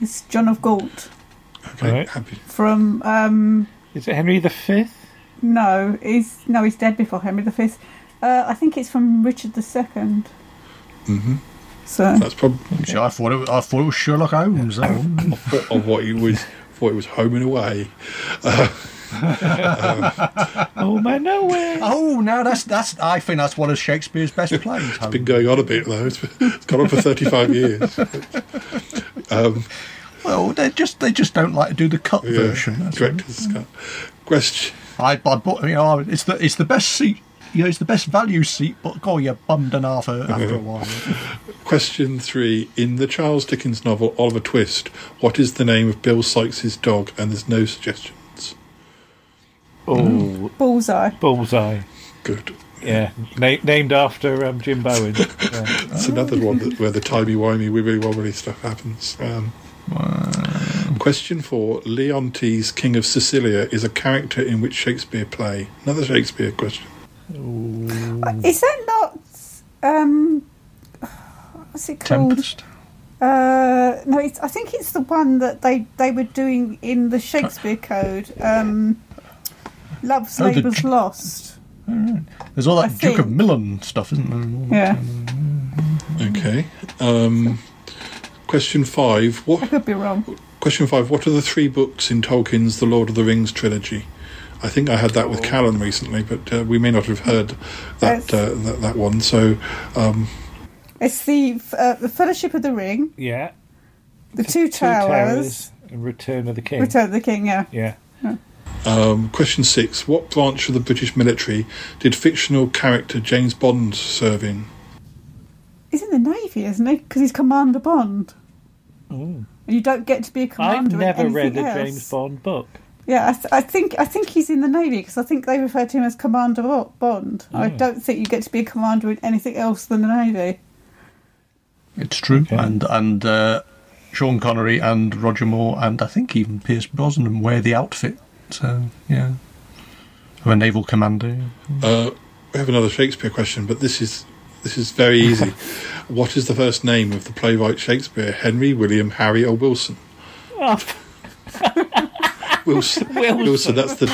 It's John of Gaunt Okay, Right. happy. from. Um, Is it Henry the Fifth? no, he's no, he's dead before Henry V. Uh, I think it's from Richard II. hmm So That's probably Actually, I thought it. Was, I thought it was Sherlock Holmes. that one. of, of what he was. Thought it was home and away. Uh, Oh man, no way! oh, now that's that's. I think that's one of Shakespeare's best plays. It's Holmes. been going on a bit though. It's, it's gone on for thirty-five years. Um, Well, they just they just don't like to do the cut yeah, version. Director's cut. Question. I, I bought, you know, it's the it's the best seat. You know, it's the best value seat, but God, you're bummed and half a- after a while. Question three. In the Charles Dickens novel Oliver Twist, what is the name of Bill Sykes' dog? And there's no suggestions. Oh, bullseye. bullseye. Good. Yeah, Na- named after um, Jim Bowen. Yeah. It's another one that, where the timey wimey wibbly wobbly stuff happens. Um, question four: Leontes, King of Sicilia, is a character in which Shakespeare play? Another Shakespeare question. Is that not? Um, what's it called? Tempest. Uh, no, it's, I think it's the one that they, they were doing in the Shakespeare Code. Um, Love's Oh, the Labour's Ju- Lost. There's all I that Duke of Milan stuff, isn't there? Yeah, Okay. Um, question five: I What? could be wrong. Question five: What are the three books in Tolkien's The Lord of the Rings trilogy? I think I had that with Calum recently, but uh, we may not have heard that uh, that, that one. So, um, It's the uh, the Fellowship of the Ring, yeah. the Two Two Towers, and Return of the King. Return of the King. Yeah, Yeah. Um, question six: What branch of the British military did fictional character James Bond serve in? he's in the Navy, isn't he? Because he's Commander Bond. And you don't get to be a I've commander. I've never read a else. James Bond book. Yeah, I, th- I think I think he's in the navy because I think they refer to him as Commander Bo- Bond. I don't think you get to be a commander in anything else than the navy. It's true. And and uh, Sean Connery and Roger Moore and I think even Pierce Brosnan wear the outfit. So yeah, of a naval commander. Uh, we have another Shakespeare question, but this is this is very easy. what is the first name of the playwright Shakespeare? Henry, William, Harry, or Wilson? Oh, Wilson. Wilson. Wilson. That's the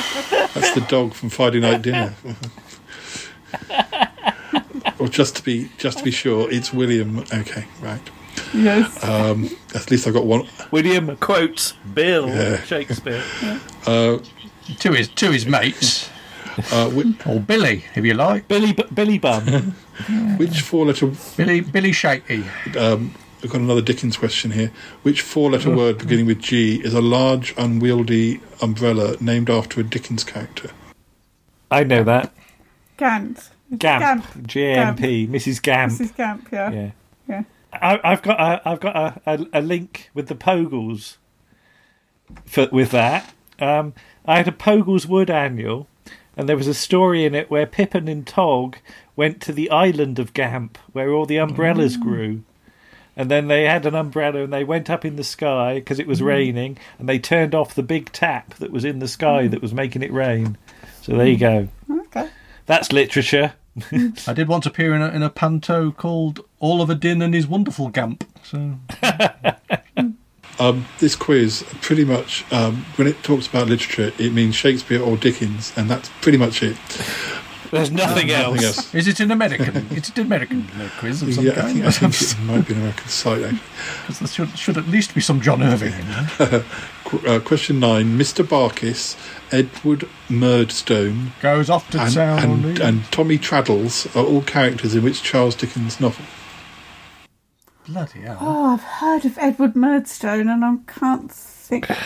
that's the dog from Friday Night Dinner. or just to be just to be sure, it's William. Okay, right. Yes. Um, at least I've got one. William quotes Bill Yeah. Shakespeare. Uh, to his to his mates. Uh, or Billy, if you like. Billy Billy Bum. Which four-letter Billy Billy Shaky? Um, I've got another Dickens question here. Which four-letter word beginning with G is a large, unwieldy umbrella named after a Dickens character? I know that. Gant. Gamp. G-A-M-P. Mrs. Gamp. Mrs. Gamp, yeah. Yeah. Yeah. I, I've got a, I've got a, a, a link with the Pogles for with that. Um, I had a Pogles Wood annual, and there was a story in it where Pippin and Tog went to the island of Gamp, where all the umbrellas mm. grew. And then they had an umbrella and they went up in the sky because it was mm. raining, and they turned off the big tap that was in the sky mm. that was making it rain. So there you go. Okay. That's literature. I did once appear in a, in a panto called Oliver Din and his Wonderful Gamp. So Um, this quiz pretty much, um, when it talks about literature, it means Shakespeare or Dickens, and that's pretty much it. There's nothing, Nothing else. else. is it an American? it's an American quiz of some Yeah, I kind. think, I think it might be an American site. Actually. 'Cause there should, should at least be some John Irving in uh, question nine: Mr. Barkis, Edward Murdstone, Goes off to and, town. and, and Tommy Traddles are all characters in which Charles Dickens novel? Bloody hell. Oh, I've heard of Edward Murdstone and I can't think.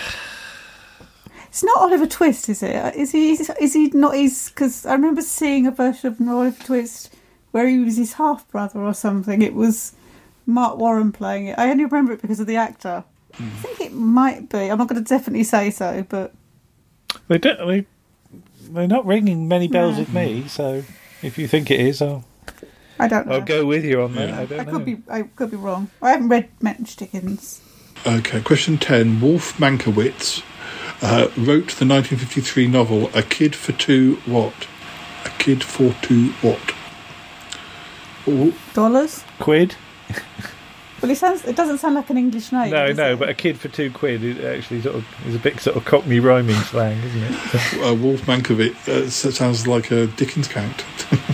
It's not Oliver Twist, is it? Is he? Is he not his? Because I remember seeing a version of Oliver Twist where he was his half brother or something. It was Marc Warren playing it. I only remember it because of the actor. I hmm. think it might be. I'm not going to definitely say so, but They don't. They, they're not ringing many bells with me. So if you think it is, I'll I don't know. I'll go with you on that. I I don't know. could be. I could be wrong. I haven't read Mensch Dickens. Okay, question 10. Wolf Mankowitz uh, wrote the 1953 novel A Kid for Two What? A Kid for Two What? Oh, Dollars. Quid? Well, it sounds. It doesn't sound like an English name. No, no, it? but a kid for two quid is actually sort of is a bit sort of Cockney rhyming slang, isn't it? uh, Wolf Mankowitz uh, sounds like a Dickens character.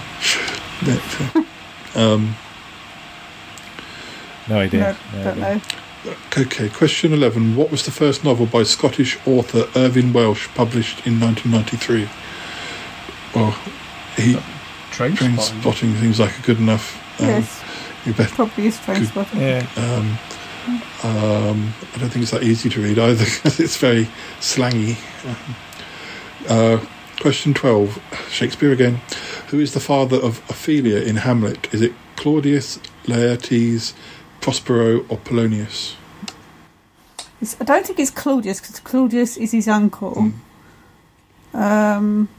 But, uh, um, no idea. No, don't know. Okay, question 11. What was the first novel by Scottish author Irvine Welsh published in 1993? Well, he. Train Train spotting. spotting seems like a good enough. Um, Yes. You bet. Probably is train Good. spotting. Yeah. Um, um, I don't think it's that easy to read either because it's very slangy. Uh, question 12, Shakespeare again. Who is the father of Ophelia in Hamlet? Is it Claudius, Laertes, Prospero, or Polonius? It's, I don't think it's Claudius because Claudius is his uncle. Um,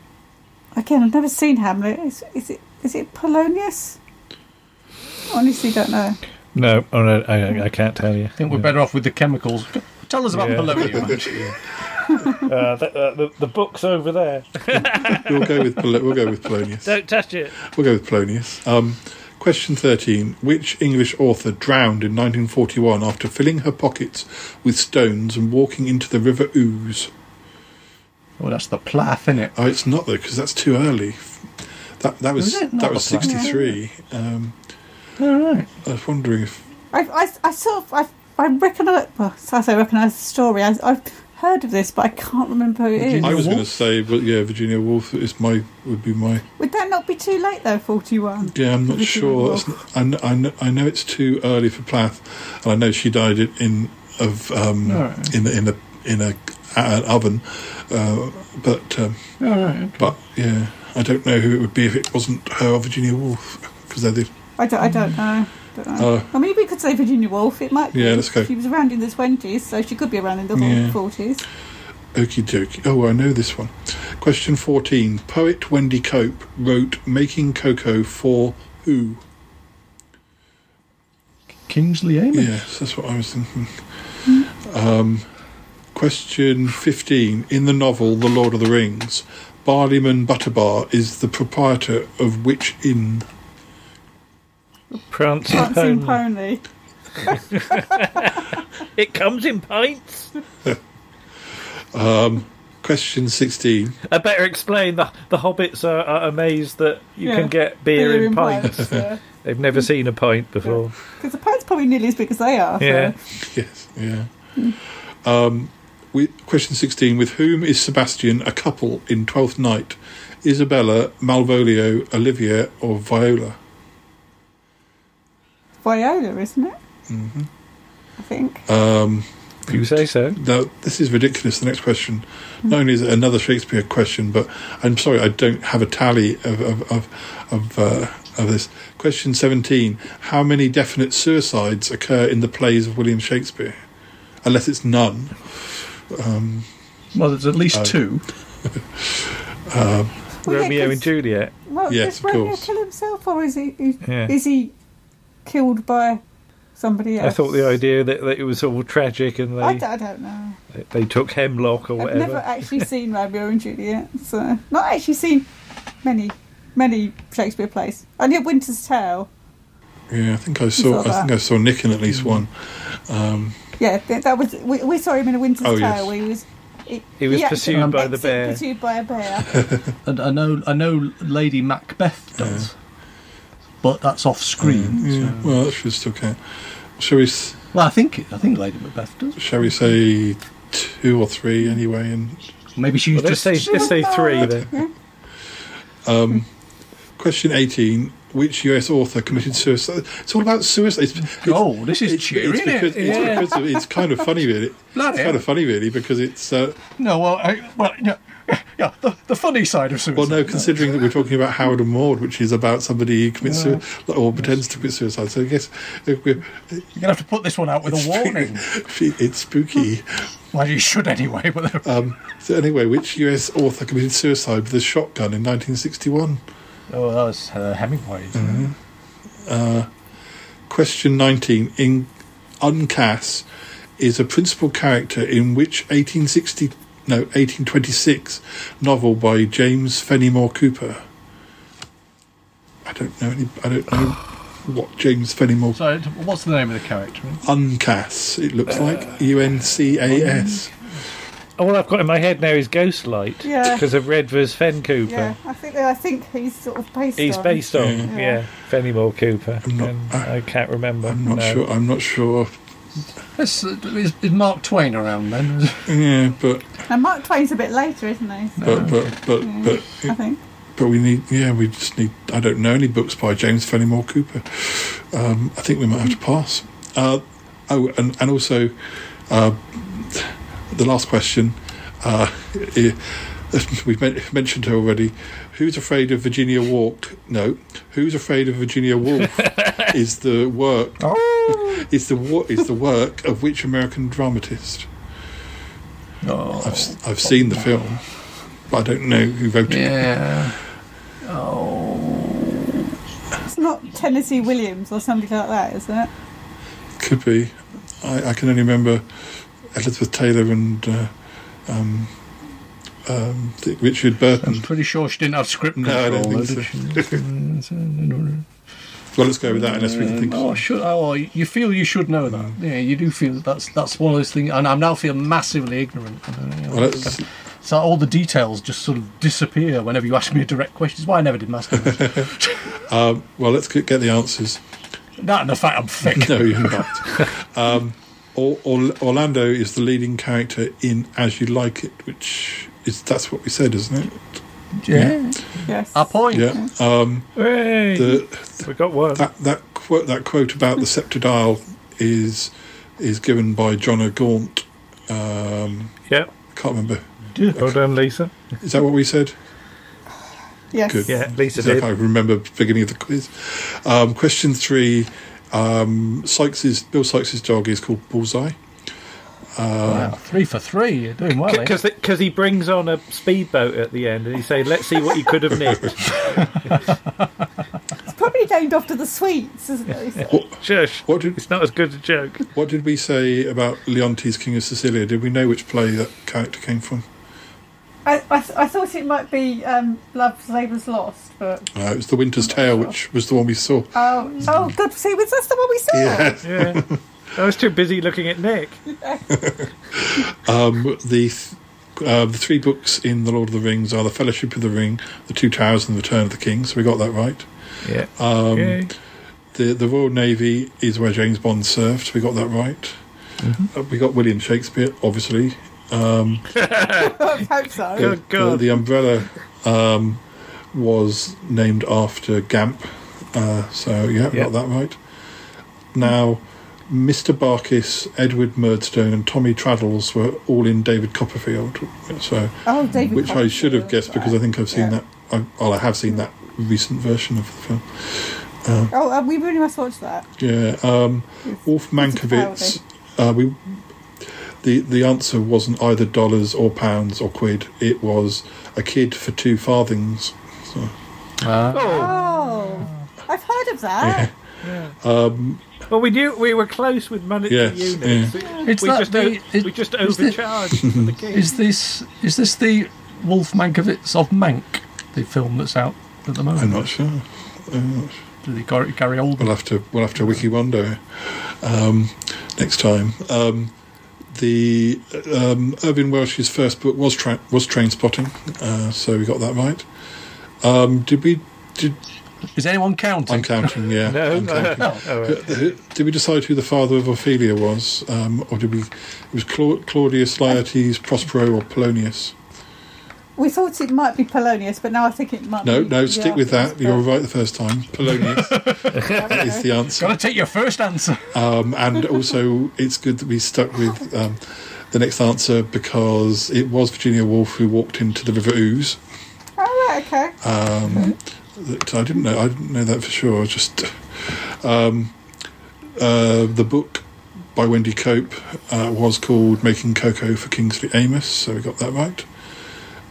again, I've never seen Hamlet. Is, is it? Is it Polonius? Honestly, don't know. No, oh no, I, I can't tell you. I think we're better off with the chemicals. Tell us about Yeah. polonium. Uh, the, uh, the, the book's over there. We'll go with we'll go with Polonius. Don't touch it. We'll go with Polonius. Um, question 13. Which English author drowned in 1941 after filling her pockets with stones and walking into the River Ouse? Well, that's the Plath, isn't it? Oh, it's not though, because that's too early. That that was Is that was sixty three. Um, All right. I was wondering if I, I, I sort of, I, I recognise, well, so I recognise the story. I, I've heard of this, but I can't remember who it is. I was going to say, but yeah, Virginia Woolf is my would be my. Would that not be too late though? Forty-one. Yeah, I'm not Virginia sure. That's, I, kn- I, know, I know it's too early for Plath, and I know she died in- in of um, All right. in in a in a an oven, uh, but um, All right. okay. but yeah, I don't know who it would be if it wasn't her or Virginia Woolf because they're the I don't, I don't know. Don't know. Uh, I mean, we could say Virginia Woolf. It might. Be. Yeah, let's go. She was around in the twenties, so she could be around in the Yeah. forties. Okie dokie. Oh, I know this one. Question 14. Poet Wendy Cope wrote Making Cocoa for who? Kingsley Amis. Yes, that's what I was thinking. Um, question 15. In the novel The Lord of the Rings, Barliman Butterbur is the proprietor of which inn? Prancing Prancing pony. pony. It comes in pints. Um, question 16. I better explain the the hobbits are, are amazed that you Yeah. can get beer, Beer in in pints. pints, yeah. They've never seen a pint before. Because the pint's probably nearly as big as they are. so- Yeah. Yes, yeah. Um, we, question 16. With whom is Sebastian a couple in Twelfth Night? Isabella, Malvolio, Olivia, or Viola? Viola, isn't it? hmm I think. Um, you say so. No, this is ridiculous. The next question. Not only is it another Shakespeare question, but I'm sorry, I don't have a tally of of of of, uh, of this. Question seventeen: How many definite suicides occur in the plays of William Shakespeare? Unless it's none. Um, Well, there's at least Oh. two. um, Well, yeah, and Juliet. Well, Yes, does of Romeo course. kill himself, or is he is, Yeah. is he killed by somebody else? I thought the idea that, that it was all tragic and I, they d- I don't know. they, they took hemlock or I've whatever. never actually seen Romeo and Juliet, so not actually seen many many Shakespeare plays. I knew Winter's Tale. yeah, I think I saw. saw I think. I saw Nick in at least one. Um, Yeah, th- that was we, we saw him in a Winter's Oh, Tale. yes. Where he was he, He was actually pursued by the bear. Pursued by a bear. And I know, I know, Lady Macbeth does, but that's off screen. yeah, so- well, that should still count. Shall we? s- Well, I think I think Lady Macbeth does. Shall we say two or three anyway? And Maybe she's Well, just say let's say three then. Um, question 18. Which US author committed suicide? It's all about suicide. It's, it's, Oh, this is it's, cheery, it's, isn't it? because, it's, Yeah. because of, it's kind of funny, really. Bloody it's kind of funny, really, because it's. Uh, no. Well, I, well, yeah, yeah. The, the funny side of suicide. well, no, considering that we're talking about Harold and Maude, which is about somebody who commits Yeah. suicide or pretends to commit suicide. So I guess if we're, You're gonna have to put this one out with a warning. it's spooky. well, you should anyway. But Um, so anyway, which US author committed suicide with a shotgun in 1961? oh, that was uh, Hemingway. Mm-hmm. Uh, question 19. In Uncas is a principal character in which 1860 no 1826 novel by James Fenimore Cooper. I don't know any I don't know what James Fenimore So, what's the name of the character? Uncas. it looks like uh, U N C A S. All I've got in my head now is Ghostlight Yeah. because of Redvers Fenn-Cooper. yeah, I think I think he's sort of based. He's on. based on Yeah. yeah, Fenimore Cooper. I'm not- and I can't remember. I'm not no. sure I'm not sure Is, is, is Mark Twain around then? yeah but And Mark Twain's a bit later, isn't he? So, but but but yeah, but I think. But we need, yeah, we just need. I don't know any books by James Fenimore Cooper. Um, I think we might have to pass. Uh, oh, and and also, uh, the last question. Uh, we've men- mentioned her already. Who's afraid of Virginia Walk? No. Who's afraid of Virginia Woolf? is the work. Oh. Is the wo- is the work of which American dramatist? Oh, I've s- I've seen the film, but I don't know who wrote it. yeah. It's not Tennessee Williams or somebody like that, is it? Could be. I, I can only remember Elizabeth Taylor and uh, um, um, Richard I'm pretty sure she didn't have script No, I don't think she? Well, let's go with that unless we can think. Oh, should, oh, you feel you should know that. Yeah, you do feel that that's that's one of those things, and I'm now feel massively ignorant. Know, Well, let's, so all the details just sort of disappear whenever you ask me a direct question. It's why I never did maths. um, well, let's get the answers. that and the fact I'm thick. No, you're not. um, Or, or, Orlando is the leading character in As You Like It, which is that's what we said, isn't it? Yeah. Yes. Our point. Yeah. Um, the, we got one. that that quote that quote about the scepter dial is is given by John O'Gaunt. Um, Yep. can't remember. Well done, Lisa. Is that what we said? Yes. Good. Yeah, Lisa So I can't remember the beginning of the quiz. Um, question three. Um, Sykes's Bill Sykes's dog is called Bullseye. Wow, three for three. You're doing well. eh? Because he brings on a speedboat at the end and he say, "Let's see what you could have nicked." It's probably named after the sweets, isn't it? Shush! What did It's not as good a joke. what did we say about Leontes, King of Sicilia? Did we know which play that character came from? I, I, th- I thought it might be um, Love Labour's Lost, but Uh, it was The Winter's Tale, which was the one we saw. oh, oh, good. See, was that's the one we saw? Yeah. Yeah, I was too busy looking at Nick. Um, the th- uh, the three books in the Lord of the Rings are the Fellowship of the Ring, the Two Towers, and the Return of the King. So we got that right. Yeah. Um, Yay. the the Royal Navy is where James Bond served. We got that right. Mm-hmm. Uh, we got William Shakespeare, obviously. Um, I hope so. the, the, the umbrella um, was named after Gamp. Uh, so yeah, we Yeah. got that right. Now, Mr. Barkis, Edward Murdstone, and Tommy Traddles were all in David Copperfield. So, Oh, David which I should have guessed because I think I've seen Yeah. that. I, well, I have seen that recent version of the film. Uh, Oh, uh, we really must watch that. yeah, um, Wolf Mankowitz. Uh, we the the answer wasn't either dollars or pounds or quid. It was a kid for two farthings. So, Oh, I've heard of that. um, Well, we knew we were close with monetary Yes, units. yeah. We, It's we that just, the- o- we just is the- overcharged for the king. Is this is this the Wolf Mankowitz of Mank, the film that's out at the moment? I'm not sure. I'm not sure. Did he Gary, Gary Oldman? We'll have to we'll have to wiki wonder um, next time. Um, the um, Irvine Welsh's first book was tra- was Train Spotting, uh, so we got that right. Um, did we? Did Is anyone counting? I'm counting. Yeah, No. I'm counting. Oh, right. Did we decide who the father of Ophelia was, um, or did we? It was Cla- Claudius, Laertes, Prospero, or Polonius? We thought it might be Polonius, but now I think it might No, be. no, the stick with that. Archers, You were right the first time. Polonius that is the answer. Got to take your first answer. Um, and also, it's good that we stuck with um, the next answer because it was Virginia Woolf who walked into the River Ouse. Oh, right, okay. Um, that I didn't know. I didn't know that for sure. Just um, uh, the book by Wendy Cope uh, was called "Making Cocoa for Kingsley Amis," so we got that right.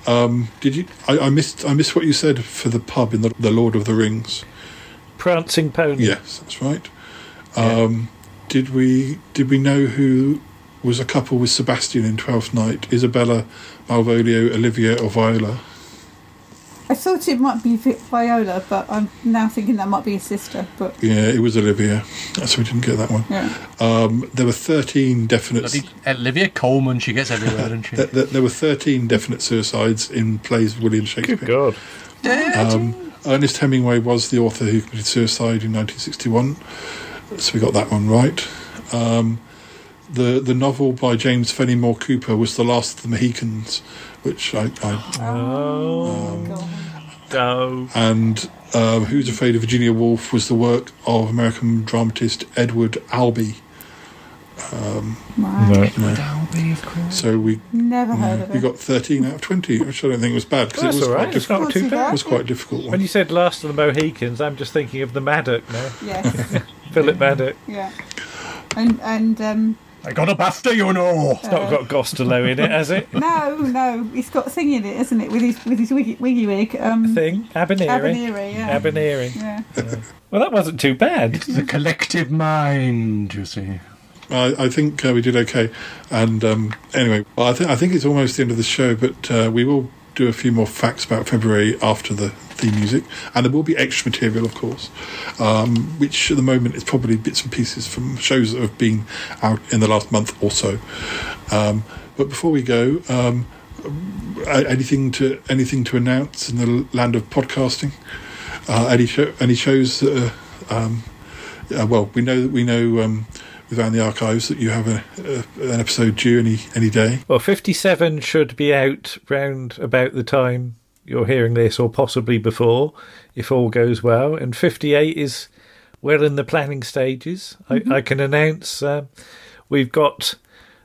Um, did you? I, I missed. I missed what you said for the pub in the, the Lord of the Rings. Prancing pony. Yes, that's right. Um, Did we did we know who was a couple with Sebastian in Twelfth Night? Isabella, Malvolio, Olivia, or Viola? I thought it might be Viola, but I'm now thinking that might be his sister. But Yeah, it was Olivia. So we didn't get that one. yeah, Um, there were thirteen definite. Bloody Olivia Colman, she gets everywhere, doesn't she? There, there- there were thirteen definite suicides in plays of William Shakespeare. Good God. Um, Ernest Hemingway was the author who committed suicide in 1961, so we got that one right. Um, the the novel by James Fenimore Cooper was The Last of the Mohicans, which I. I Oh. No. and um, Who's Afraid of Virginia Woolf was the work of American dramatist Edward Albee. Um, Right. you know. Albee, of course. So we never heard of it. we got 13 out of 20, which I don't think was bad because That's it was all right. quite It's not difficult. too bad. It was quite a difficult When you said Last of the Mohicans, I'm just thinking of the Madoc now. Yes, Philip Madoc. yeah, and and um, I got a BAFTA, you know. It's not got Gostelow in it, has it? no, no, it's got a thing in it, isn't it? With his with his wiggy, wiggy wig. Um, Thing? Abaneri. Abaneri, yeah. Abaneri. yeah. Well, that wasn't too bad. The collective mind, you see. I, I think uh, we did okay. And um, anyway, well, I think I think it's almost the end of the show, but uh, we will do a few more facts about February after the theme music, and there will be extra material, of course, um, which at the moment is probably bits and pieces from shows that have been out in the last month or so. Um, but before we go, um, anything to anything to announce in the land of podcasting? Uh, any show, any shows that are, um, well, we know that we know um, without the archives that you have a, a, an episode due any any day. Well, 57 should be out round about the time you're hearing this, or possibly before, if all goes well. And 58 is well in the planning stages. I, I can announce um, we've got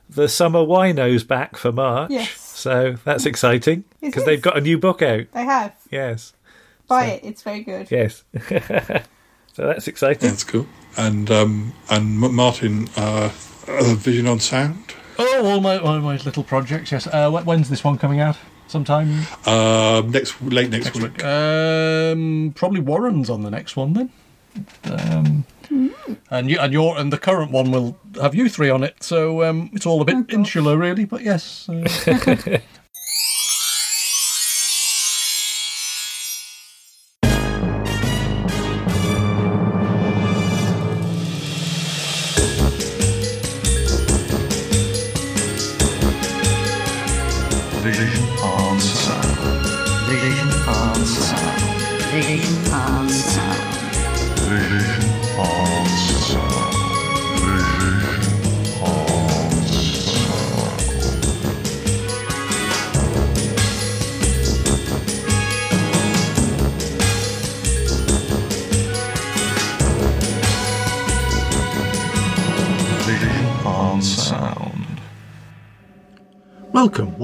the summer winos back for March. Yes. So that's exciting because they've got a new book out. They have. Yes. Buy it. It's very good. Yes. so that's exciting. That's cool. And um, and M- Martin, uh, uh, Vision on Sound. Oh, all my all my little projects. Yes. Uh, when's this one coming out? Sometime Uh, next late next, next week. week. Um, probably Warren's on the next one then. Um, and you and your and the current one will have you three on it. So um, it's all a bit insular, really. But yes. Uh,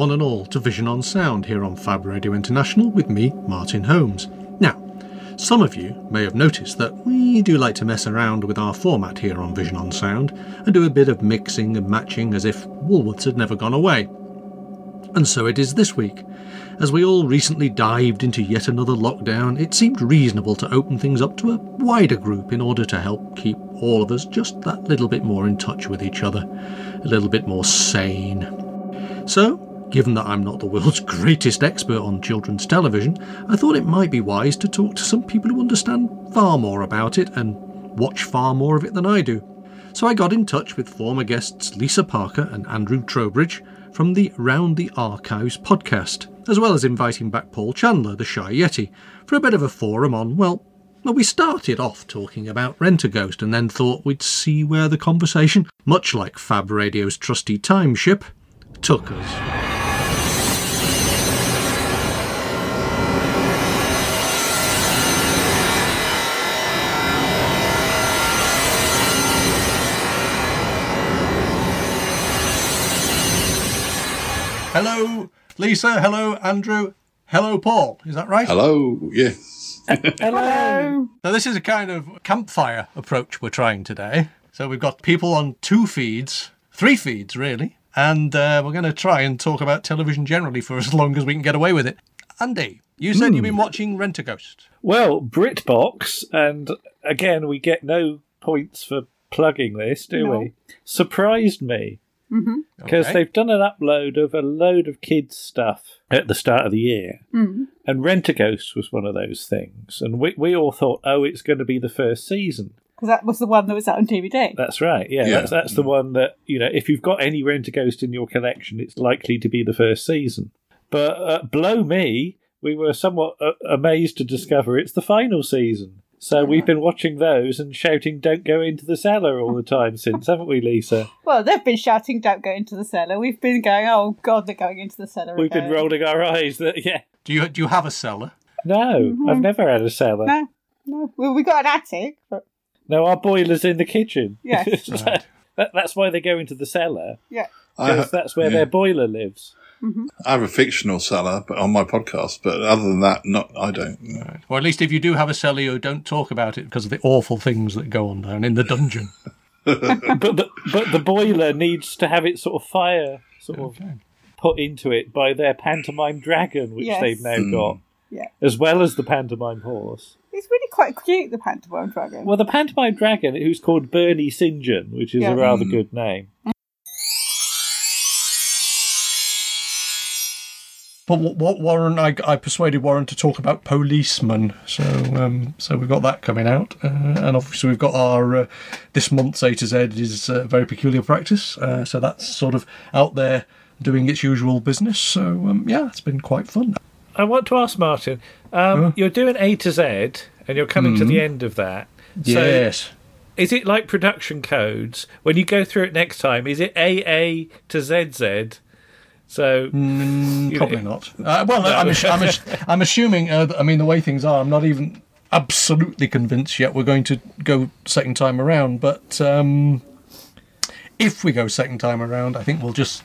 one and all, to Vision on Sound here on Fab Radio International with me, Martin Holmes. Now, some of you may have noticed that we do like to mess around with our format here on Vision on Sound and do a bit of mixing and matching as if Woolworths had never gone away. And so it is this week. As we all recently dived into yet another lockdown, it seemed reasonable to open things up to a wider group in order to help keep all of us just that little bit more in touch with each other, a little bit more sane. So, given that I'm not the world's greatest expert on children's television, I thought it might be wise to talk to some people who understand far more about it and watch far more of it than I do. So I got in touch with former guests Lisa Parker and Andrew Trowbridge from the Round the Archives podcast, as well as inviting back Paul Chandler, the Shy Yeti, for a bit of a forum on, well, well, we started off talking about Rent a Ghost and then thought we'd see where the conversation, much like Fab Radio's trusty timeship, took us. Hello, Lisa. Hello, Andrew. Hello, Paul. Is that right? Hello. Yeah. Hello. So this is a kind of campfire approach we're trying today. So we've got people on two feeds, three feeds really, and uh, we're going to try and talk about television generally for as long as we can get away with it. Andy, you said you've been watching Rent a Ghost. Well, BritBox, and again, we get no points for plugging this, do No. we? Surprised me Mm-hmm. because Okay. they've done an upload of a load of kids' stuff at the start of the year. Mm. And Rent a Ghost was one of those things. And we, we all thought, oh, it's going to be the first season. Because that was the one that was out on DVD. That's right. Yeah, Yeah. that's that's the one that you know. If you've got any Rent a Ghost in your collection, it's likely to be the first season. But uh, blow me, we were somewhat uh, amazed to discover it's the final season. So we've been watching those and shouting, "Don't go into the cellar" all the time since, haven't we, Lisa? Well, they've been shouting, "Don't go into the cellar." We've been going, "Oh God, they're going into the cellar." We've been rolling our eyes. That yeah, Do you do you have a cellar? no, mm-hmm. I've never had a cellar. No, no. Well, we got an attic, but No, our boiler's in the kitchen. Yes. So that, that's why they go into the cellar yeah. Because ha- that's where yeah. their boiler lives. I have a fictional cellar, but on my podcast. But other than that, not. I don't. no. Or at least if you do have a cellar, you don't talk about it because of the awful things that go on down in the dungeon. but the but the boiler needs to have its sort of fire sort of put into it by their pantomime dragon, which Yes. they've now Hmm. got, Yeah. as well as the pantomime horse. It's really quite cute, the pantomime dragon. Well, the pantomime dragon, who's called Bernie St. John, which is Yeah. a rather Hmm. good name. But what, what Warren, I, I persuaded Warren to talk about policemen. So um, so we've got that coming out, uh, and obviously we've got our uh, this month's A to Z is uh, very peculiar practice. Uh, so that's sort of out there doing its usual business. So um, yeah, it's been quite fun. I want to ask Martin, um, you're doing A to Z, and you're coming to Mhm. the end of that. So Yes. Is it like production codes? When you go through it next time, is it AA to ZZ? So Mm, you- probably not. Uh, well, No. I'm, I'm, I'm assuming. Uh, I mean, the way things are, I'm not even absolutely convinced yet. We're going to go second time around, but um, if we go second time around, I think we'll just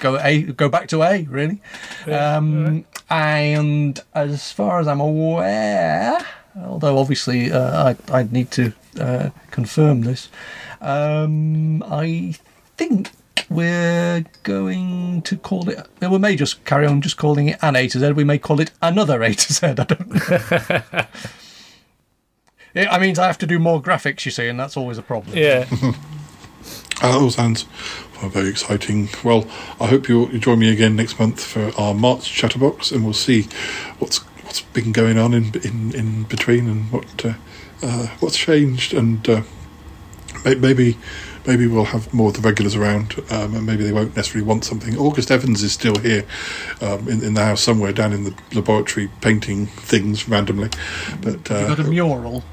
go A, go back to A, really. Um, And as far as I'm aware, although obviously uh, I I need to uh, confirm this, um, I think we're going to call it. We may just carry on just calling it an A to Z. We may call it another A to Z. I don't know. It, I mean, I have to do more graphics, you see, and that's always a problem. Yeah. That all sounds well, very exciting. Well, I hope you'll, you join me again next month for our March Chatterbox, and we'll see what's what's been going on in in, in between and what uh, uh, what's changed, and uh, may- maybe maybe we'll have more of the regulars around, um, and maybe they won't necessarily want something. August Evans is still here um, in, in the house somewhere down in the laboratory painting things randomly. But uh, You got a mural,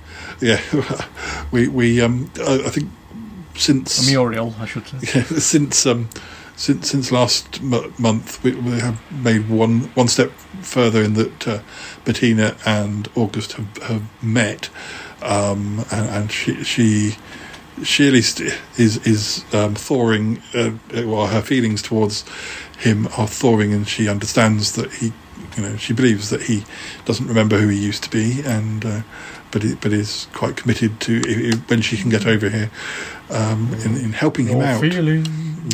yeah, we we um, I, I think since a muriel, I should say. yeah, since um, since since last m- month, we, we have made one one step further in that uh, Bettina and August have, have met, um, and, and she she Shirley is is um, thawing. Uh, well, her feelings towards him are thawing, and she understands that he, you know, she believes that he doesn't remember who he used to be, and. Uh, but it, but is quite committed to i- i- when she can get over here um, in, in helping him out. feelings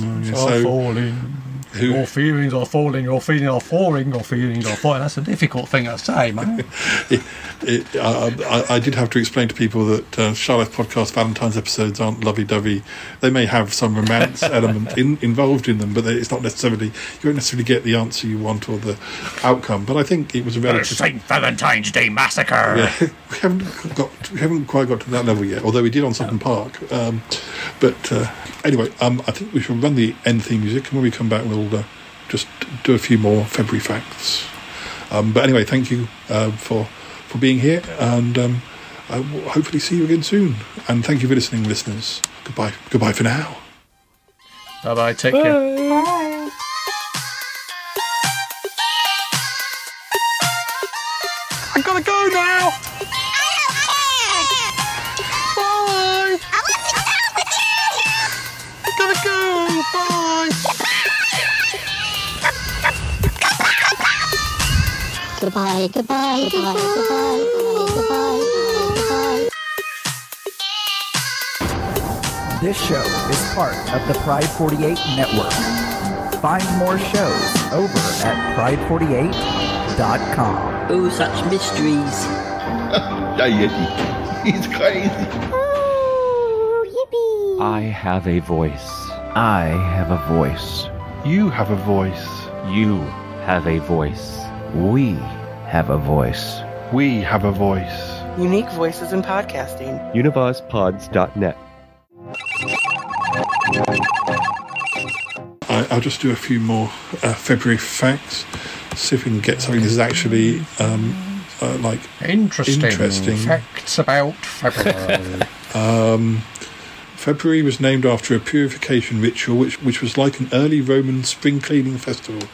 Oh, yeah, so- falling. Who- Your feelings are falling. Your feelings are falling. Your feelings are falling. That's a difficult thing to say, man. it, it, I, I, I did have to explain to people that uh, Charlotte podcast Valentine's episodes aren't lovey-dovey. They may have some romance element in, involved in them, but they, it's not necessarily you don't necessarily get the answer you want or the outcome. But I think it was a relative. St. Valentine's Day massacre. Yeah, we haven't got we haven't quite got to that level yet. Although we did on Sutton Park. Um, but uh, anyway, um, I think we should run the end theme music, and when we come back, we'll uh, just do a few more February facts. Um, but anyway, thank you uh, for for being here, and um, I will hopefully see you again soon. And thank you for listening, listeners. Goodbye. Goodbye for now. Bye bye. Take care. Bye. Goodbye, goodbye, goodbye, goodbye, goodbye, goodbye. This show is part of the Pride 48 network. Find more shows over at pride48.com. Oh, such mysteries. He's crazy. Oh, I have a voice. I have a voice. You have a voice. You have a voice. We have a voice. We have a voice. Unique voices in podcasting. UnivazPods.net. I, I'll just do a few more uh, February facts. See if we can get something that's actually um, uh, like Interesting. Interesting. Facts about February. Um, February was named after a purification ritual, which which was like an early Roman spring cleaning festival.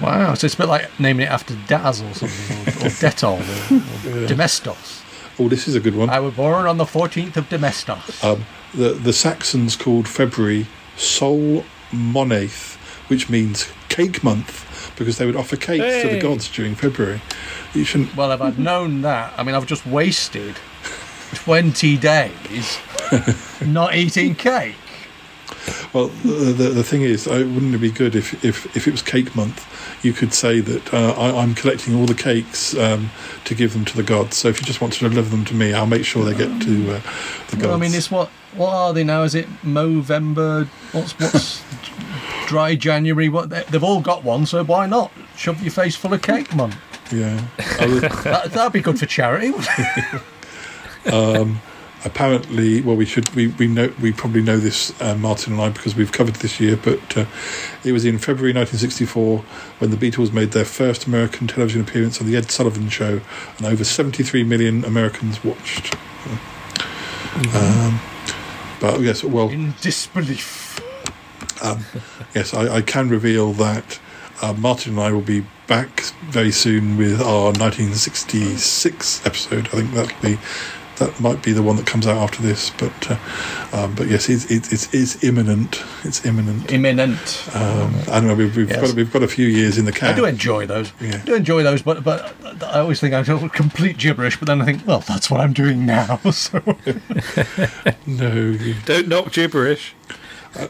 Wow. So it's a bit like naming it after Daz or something, or, or Dettol, or, or Domestos. Oh, this is a good one. I was born on the 14th of Domestos. Um, the the Saxons called February Sol Monath, which means cake month, because they would offer cakes to the gods during February. You shouldn't. Well, if I'd known that, I mean, I've just wasted 20 days not eating cake. Well, the, the, the thing is, uh, wouldn't it be good if, if, if it was cake month? You could say that uh, I, I'm collecting all the cakes um, to give them to the gods. So if you just want to deliver them to me, I'll make sure they get to uh, the gods. Well, I mean, it's what what are they now? Is it Movember? What's what's dry January? What they, they've all got one, so why not shove your face full of cake, mum? yeah. I That, that'd be good for charity. um, apparently, well, we should we we know we probably know this, uh, Martin and I, because we've covered this year. But uh, it was in February 1964 when the Beatles made their first American television appearance on the Ed Sullivan Show, and over 73 million Americans watched. Um, but yes, well, In disbelief. um, yes, I, I can reveal that uh, Martin and I will be back very soon with our 1966 episode. I think that'll be that might be the one that comes out after this. But uh, um, but yes, it's it's it's, it's imminent. It's imminent. Imminent. Um, I don't know. We've, we've Yes. got we've got a few years in the can. I do enjoy those. Yeah. I do enjoy those, but but I always think I'm complete gibberish. But then I think, well, that's what I'm doing now. So no, you- Don't knock gibberish.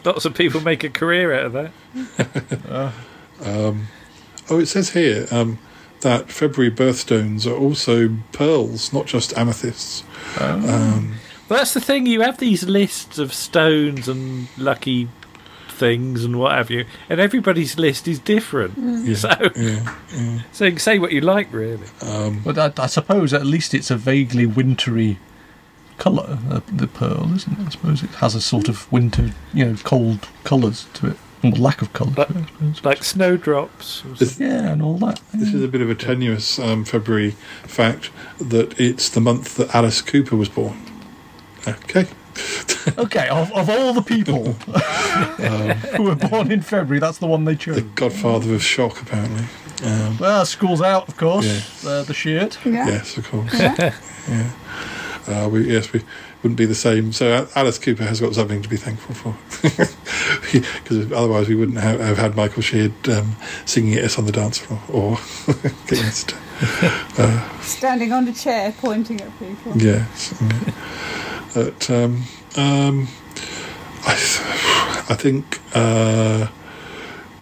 Lots of people make a career out of that. Um, oh, it says here um, that February birthstones are also pearls, not just amethysts. Um, Well, that's the thing. You have these lists of stones and lucky things and what have you, and everybody's list is different. Mm. So, yeah, yeah. so you can say what you like, really. Um, but I, I suppose at least it's a vaguely wintry colour, uh, the pearl, isn't it? I suppose it has a sort of winter, you know, cold colours to it, or lack of colour. to it, I suppose. Like snowdrops. yeah, and all that. This is a bit of a tenuous um, February fact that it's the month that Alice Cooper was born. Okay. Okay, of, of all the people who were born in February, that's the one they chose. The godfather of shock, apparently. Um, Well, school's out, of course. Yes. Uh, the shirt. Yes, of course. yeah. Uh, we, yes, we wouldn't be the same. So uh, Alice Cooper has got something to be thankful for, because otherwise we wouldn't have, have had Michael Sheard um, singing at us on the dance floor or getting us to. Uh, Standing on a chair, pointing at people. yes. yeah. But um, um, I, I think uh,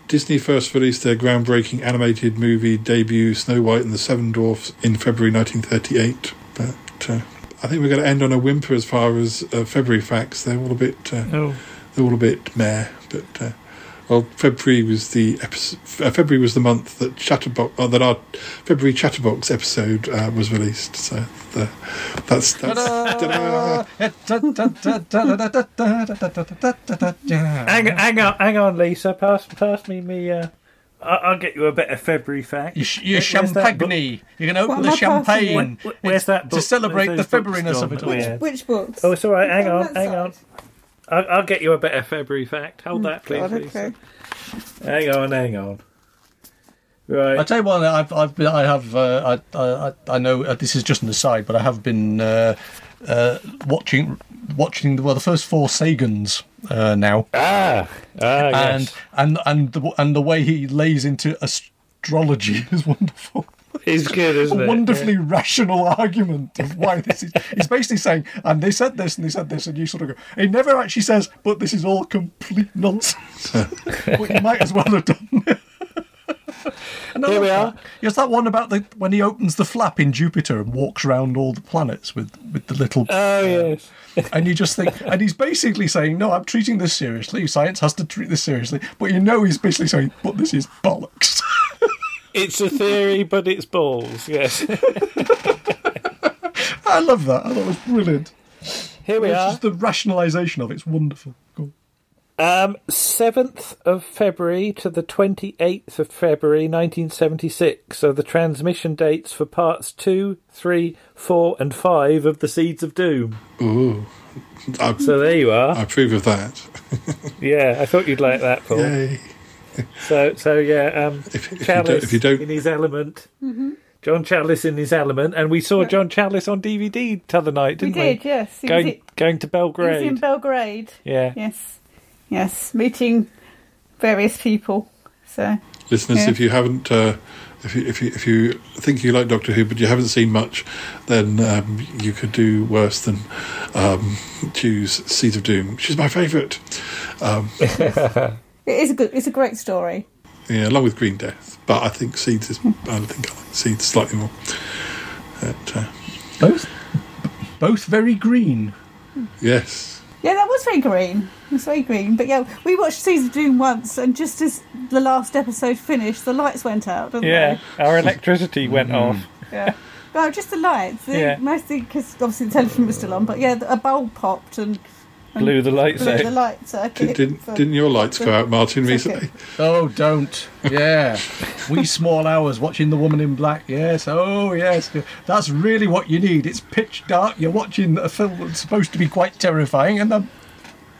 Disney first released their groundbreaking animated movie debut, Snow White and the Seven Dwarfs, in February 1938. But uh, I think we're going to end on a whimper as far as uh, February facts. They're all a bit, uh, Oh. They're all a bit meh. But uh, well, February was the episode, uh, February was the month that Chatterbox, uh, that our February Chatterbox episode uh, was released. So the, that's that's. Hang, hang on, hang on, Lisa. Pass, pass me me. Uh, I- I'll get you a bit of February fact. Your, your Where's that book? champagne. You can open What the am I passing you? champagne. Where's that To celebrate Where's the those books Februaryness of it all. Yeah. Which books? Oh, it's all right. Hang On on, hang side. on. I'll, I'll get you a better February fact. Hold that, please. God, Lisa. okay. Hang on, hang on. Right. I tell you what, I've, I've been, I have, uh, I, I, I know uh, this is just an aside, but I have been uh, uh, watching, watching the, well, the first four Sagans uh, now, Ah, ah, and yes. and and the, and the way he lays into astrology is wonderful. It's good, isn't a it? wonderfully rational argument of why this is. He's basically saying, and they said this, and they said this, and you sort of go. He never actually says, but this is all complete nonsense. but you might as well have done. I Here we that. are. Yes, that one about the when he opens the flap in Jupiter and walks around all the planets with with the little. Oh uh, yes. and you just think, and he's basically saying, "No, I'm treating this seriously. Science has to treat this seriously." But you know, he's basically saying, "But this is bollocks." It's a theory, but it's balls. Yes. I love that. I thought it was brilliant. Here we it's are. Just the rationalisation of it. it's wonderful. Cool. Um, 7th of February to the 28th of February 1976 are the transmission dates for parts 2, 3, 4, and 5 of The Seeds of Doom. Ooh. I, So there you are. I approve of that. Yeah, I thought you'd like that, Paul. Yay. So, so yeah, um, If, if, you don't, if you don't, in his element. Mm-hmm. John Challis in his element, and we saw John Challis on DVD t'other night, didn't we? did, yes. He was Going, it- going to He was Belgrade. in Belgrade. Yeah. Yes. Yes. Meeting various people. So. listeners, Yeah. if you haven't, uh, if you if you if you think you like Doctor Who but you haven't seen much, then um, you could do worse than um, choose Seeds of Doom, which is my favourite. Um, It is a good. It's a great story. yeah, along with Green Death, but I think Seeds is. I think I like Seeds slightly more. But, uh, Both, both very green. yes, Yeah, that was very green. It was very green. But yeah, we watched Seeds of Doom once, and just as the last episode finished, the lights went out, didn't Yeah, our electricity went off. Yeah. No, just the lights. The- Yeah. Mostly because obviously the television was still on. But yeah, a bulb popped and. And Blew the lights blew out. the lights out. Did, didn't didn't your lights go out, Martin, It's recently? Oh, don't. Yeah. Wee small hours watching The Woman in Black. Yes. Oh, yes. That's really what you need. It's pitch dark. You're watching a film that's supposed to be quite terrifying, and the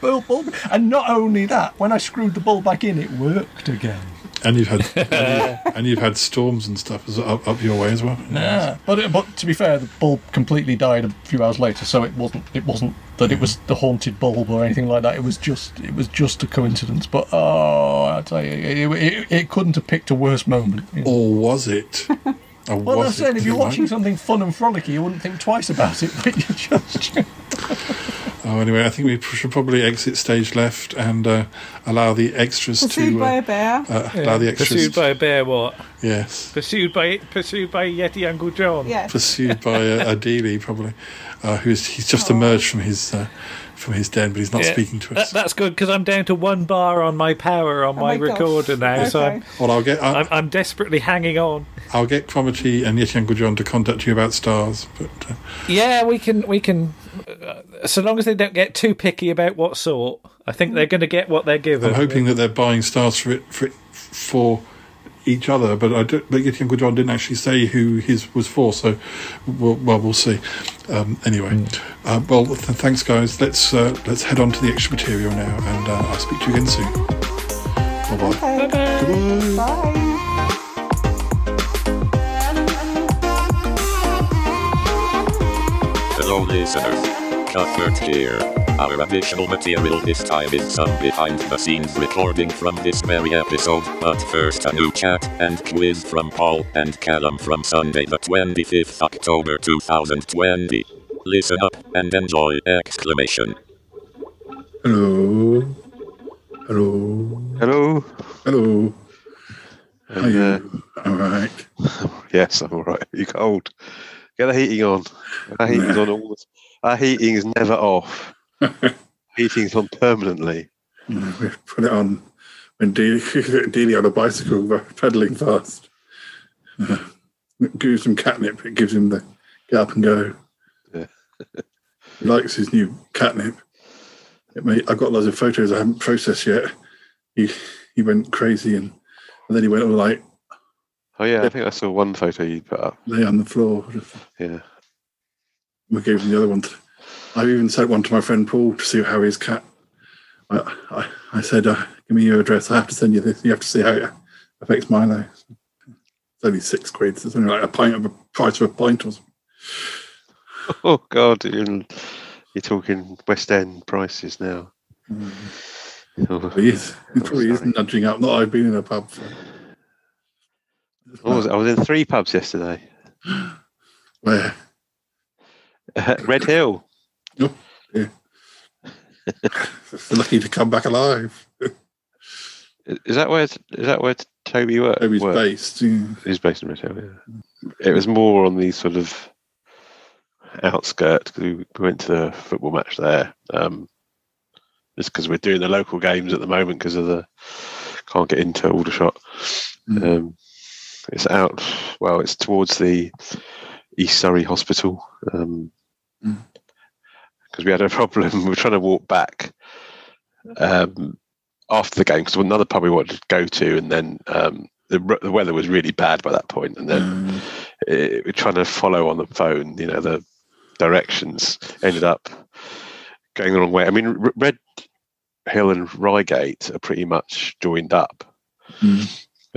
bulb, bulb. And not only that, when I screwed the bulb back in, it worked again. And you've had and, you, and you've had storms and stuff as, up, up your way as well. Yeah. But, but to be fair, the bulb completely died a few hours later, so it wasn't. It wasn't that it was the haunted bulb or anything like that. It was just. It was just a coincidence. But oh, I tell you, it, it, it couldn't have picked a worse moment. you know. Or was it? Or Well, was that's it. If you're Right? watching something fun and frolicky, you wouldn't think twice about it. But you just. Oh, anyway, I think we should probably exit stage left and uh, allow the extras Pursued to Pursued by uh, a bear. uh, allow the extras. Pursued by a bear, what? yes, Pursued by pursued by Yeti Uncle John. Yes. pursued by a, a Dealey probably, uh, who's he's just emerged from his uh, from his den, but he's not Yeah. speaking to That, us. that's good because I'm down to one bar on my power on my, my recorder now, so I'm, Well, I'll get I'll, I'm, I'm desperately hanging on. I'll get Cromitty and Yeti Uncle John to contact you about stars. But uh, Yeah, we can we can, uh, so long as they don't get too picky about what sort. I think they're going to get what they're given. I'm hoping that they're buying stars for it for it, for each other. But I don't, but Yeti Uncle John didn't actually say who his was for, so we'll, well we'll see. Um, anyway, uh, well th- thanks guys. Let's uh, let's head on to the extra material now, and uh, I'll speak to you again soon. Bye bye. Okay. Bye. Hello listeners. Cuthbert here. Our additional material this time is some behind the scenes recording from this very episode, but first a new chat and quiz from Paul and Calum from Sunday the 25th October 2020. Listen up and enjoy! Exclamation. Hello. Hello. Hello. Hello. How And, uh, you? All right. yes, I'm all right. You cold? Get the heating on. Our heating's on all the. Our heating is never off. Heating's on permanently. Yeah, we put it on when Dealey, Dealey on a bicycle pedaling fast. Uh, gives him catnip. It gives him the get up and go. Yeah. he likes his new catnip. It made, I've got loads of photos I haven't processed yet. He he went crazy and, and then he went on like Oh yeah, I think I saw one photo you put up. lay on the floor. Yeah. We gave him the other one. To, I even sent one to my friend Paul to see how his cat. I I, I said, uh, "Give me your address. I have to send you this. You have to see how it affects Milo." It's only six quid. It's only like a pint of a price of a pint or something. Oh God, you're, you're talking West End prices now. Oh, He is. He probably is nudging up. Not I've been in a pub. For, What was it? I was in three pubs yesterday. where? Redhill. Oh, yeah. Lucky to come back alive. Is that where? Is that where Toby worked? Toby's worked? based. Yeah. He's based in Red Yeah. It was more on the sort of outskirts. 'cause because we went to the football match there. Um, just because we're doing the local games at the moment because of the can't get into Aldershot. Um, it's out. Well, it's towards the East Surrey Hospital. Um, because we had a problem. We were trying to walk back um, after the game because another pub we wanted to go to, and then um, the, the weather was really bad by that point, and then it, we're trying to follow on the phone. You know the directions ended up going the wrong way. I mean, R- Red Hill and Reigate are pretty much joined up.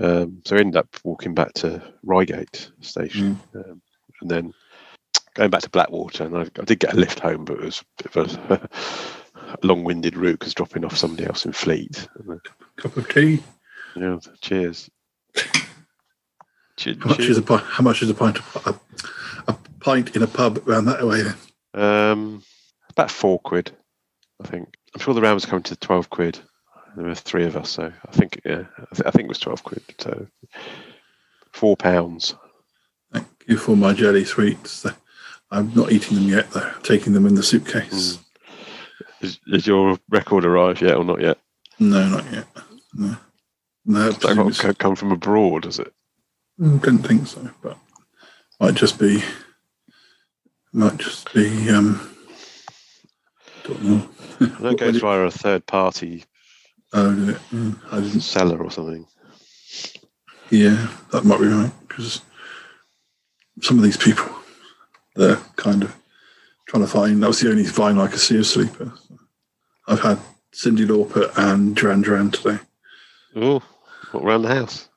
Um, so I ended up walking back to Reigate station, um, and then going back to Blackwater. And I, I did get a lift home, but it was a bit of a, long-winded route because dropping off somebody else in Fleet. Uh, Cup of tea. yeah, cheers. Che- How much cheers. is a pint? How much is a pint? Of, a, a pint in a pub around that way. Um, about four quid, I think. I'm sure the round was coming to twelve quid. There were three of us, so I think yeah, I, th- I think it was twelve quid. So four pounds. Thank you for my jelly sweets. I'm not eating them yet. Though taking them in the suitcase. Is, is your record arrived yet or not yet? No, not yet. No, no. That got come from abroad? Is it? Mm, Didn't think so, but might just be might just be um don't know. I it goes via a third party Oh, it? Mm, I didn't. seller or something. Yeah, that might be right because some of these people they're kind of trying to find. That was the only Vine I could see of Sleeper. I've had Cyndi Lauper and Duran Duran today. Oh, what around the house?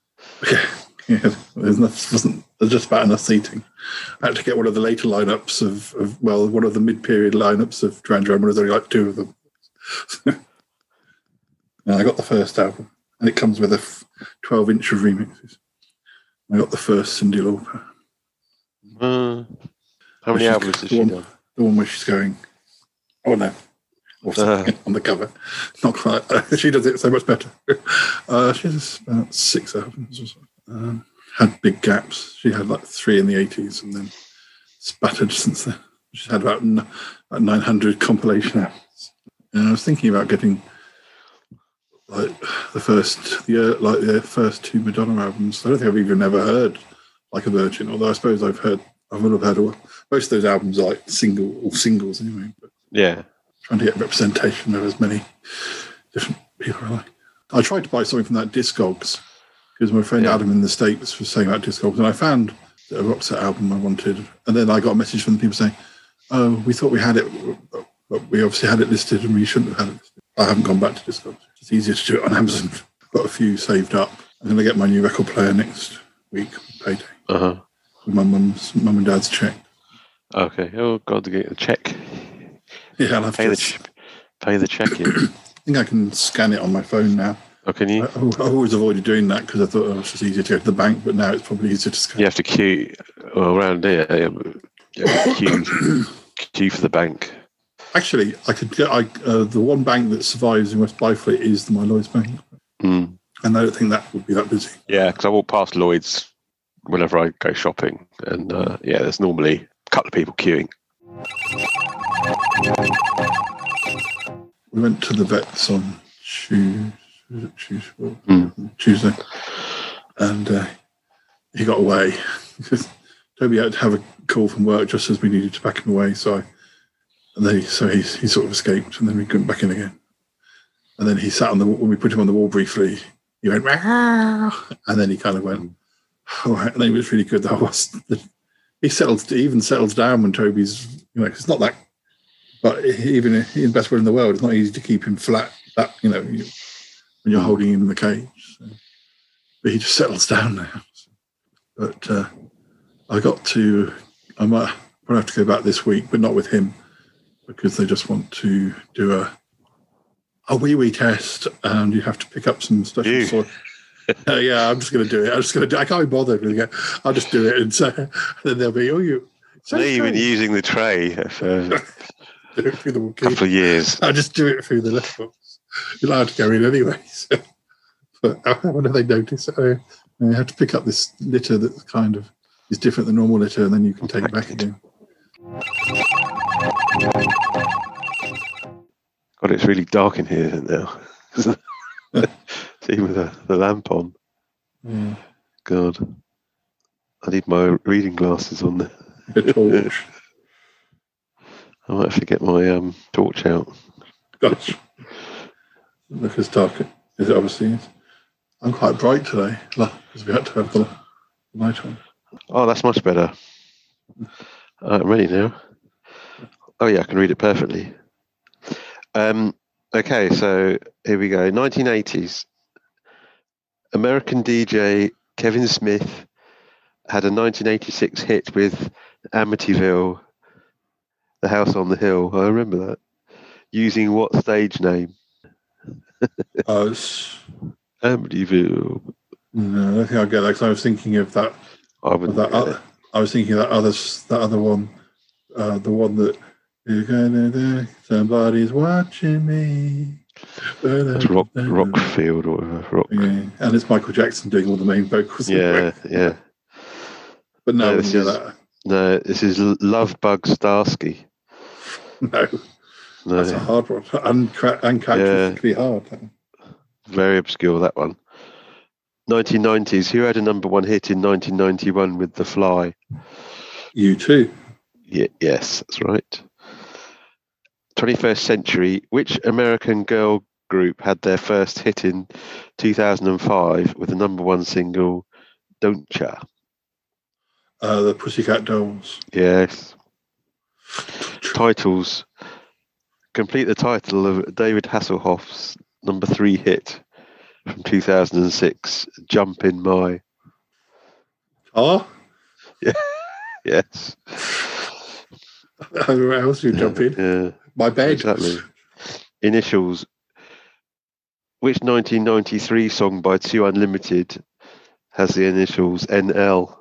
Yeah, there's enough, wasn't there's just about enough seating. I had to get one of the later lineups of, of well, one of the mid-period lineups of Duran Duran. There's only like two of them. and I got the first album, and it comes with a 12-inch of remixes. I got the first Cyndi Lauper. Uh, how many albums has the she one, done? The one where she's going, oh no, Uh. on the cover. Not quite. she does it so much better. Uh, she has about six albums or so. Um, had big gaps. She had like three in the 80s and then spattered since then. She's had about, n- about 900 compilation albums. And I was thinking about getting like the first, the uh, like the first two Madonna albums. I don't think I've even ever heard like a Virgin, although I suppose I've heard, I would have heard all, most of those albums are like single or singles anyway. But Yeah. trying to get representation of as many different people I like. I tried to buy something from that Discogs because my friend Adam in the States was saying about Discogs, and I found a Roxette album I wanted, and then I got a message from the people saying, "Oh, we thought we had it, but we obviously had it listed, and we shouldn't have had it." Listed. I haven't gone back to Discogs. It's easier to do it on Amazon. got a few saved up. I'm going to get my new record player next week, payday, Uh huh. With my mum's mum and dad's check. Okay. Oh God, to get the check. Yeah, I'll have pay to- the ch- pay the check in. I think I can scan it on my phone now. Oh, can you? I, I've always avoided doing that because I thought oh, it's just easier to go to the bank, but now it's probably easier to scan. You have to queue well, around here. yeah, but You have to queue, queue for the bank. Actually, I could get I, uh, the one bank that survives in West Byfleet is the My Lloyd's Bank, Mm. and I don't think that would be that busy. Yeah, because I walked past Lloyd's whenever I go shopping, and uh, yeah, there's normally a couple of people queuing. We went to the vets on Tuesday, Tuesday, Mm. Tuesday and uh, he got away Toby had to have a call from work just as we needed to back him away. So, I, and then he, so he, he sort of escaped, and then we couldn't back in again. And then he sat on the when we put him on the wall briefly. He went, "Meow," and then he kind of went, all right. And it was really good. That was he settles He even settles down when Toby's. You know, it's not that. But even in the best way in the world, it's not easy to keep him flat. That you know, you, when you're holding him in the cage. So. But he just settles down now. But uh, I got to. I might probably have to go back this week, but not with him because they just want to do a a wee wee test, and you have to pick up some special. Uh, yeah, I'm just going to do it. I'm just going to do. I can't be bothered with it. I'll just do it, and so and then they'll be, oh, you. So you've been using the tray for a do it through the couple of years. I just do it through the letterbox. You're allowed to go in anyway. So. But I wonder if they notice. Oh, you have to pick up this litter that kind of is different than normal litter, and then you can take it back again. God, it's really dark in here now. See with the, the lamp on. Yeah. God, I need my reading glasses on there. A torch. I might have to get my um, torch out. Gosh. Look as dark as it obviously is. I'm quite bright today because we had to have the light on. Oh, that's much better. Uh, I'm ready now. Oh yeah, I can read it perfectly. Um, okay, so here we go. 1980s. American DJ Kevin Smith had a 1986 hit with Amityville, The House on the Hill. I remember that. Using what stage name? It's, Amityville. no, I think I'll get that because I was thinking of that. I Of wouldn't that other, I was thinking of that other, that other one, uh, the one that you're gonna do. Somebody's watching me. That's Rock, Rockfield or whatever. Rock. Yeah, and it's Michael Jackson doing all the main vocals. Yeah, yeah. But no, this is that- no, this is Lovebug Starski. no, No, that's a hard one. Uncra- uncharacteristically hard. very obscure that one. 1990s. Who had a number one hit in 1991 with The Fly? U2. Yeah, yes, that's right. 21st century. Which American girl group had their first hit in 2005 with the number one single "Don't Ya"? Uh, the Pussycat Dolls. Yes. Titles. Complete the title of David Hasselhoff's number three hit from 2006, Jump in My. Oh, Yeah. Yes. where else you jump in? Yeah. My bed. Exactly. Initials. Which 1993 song by 2 Unlimited has the initials NL?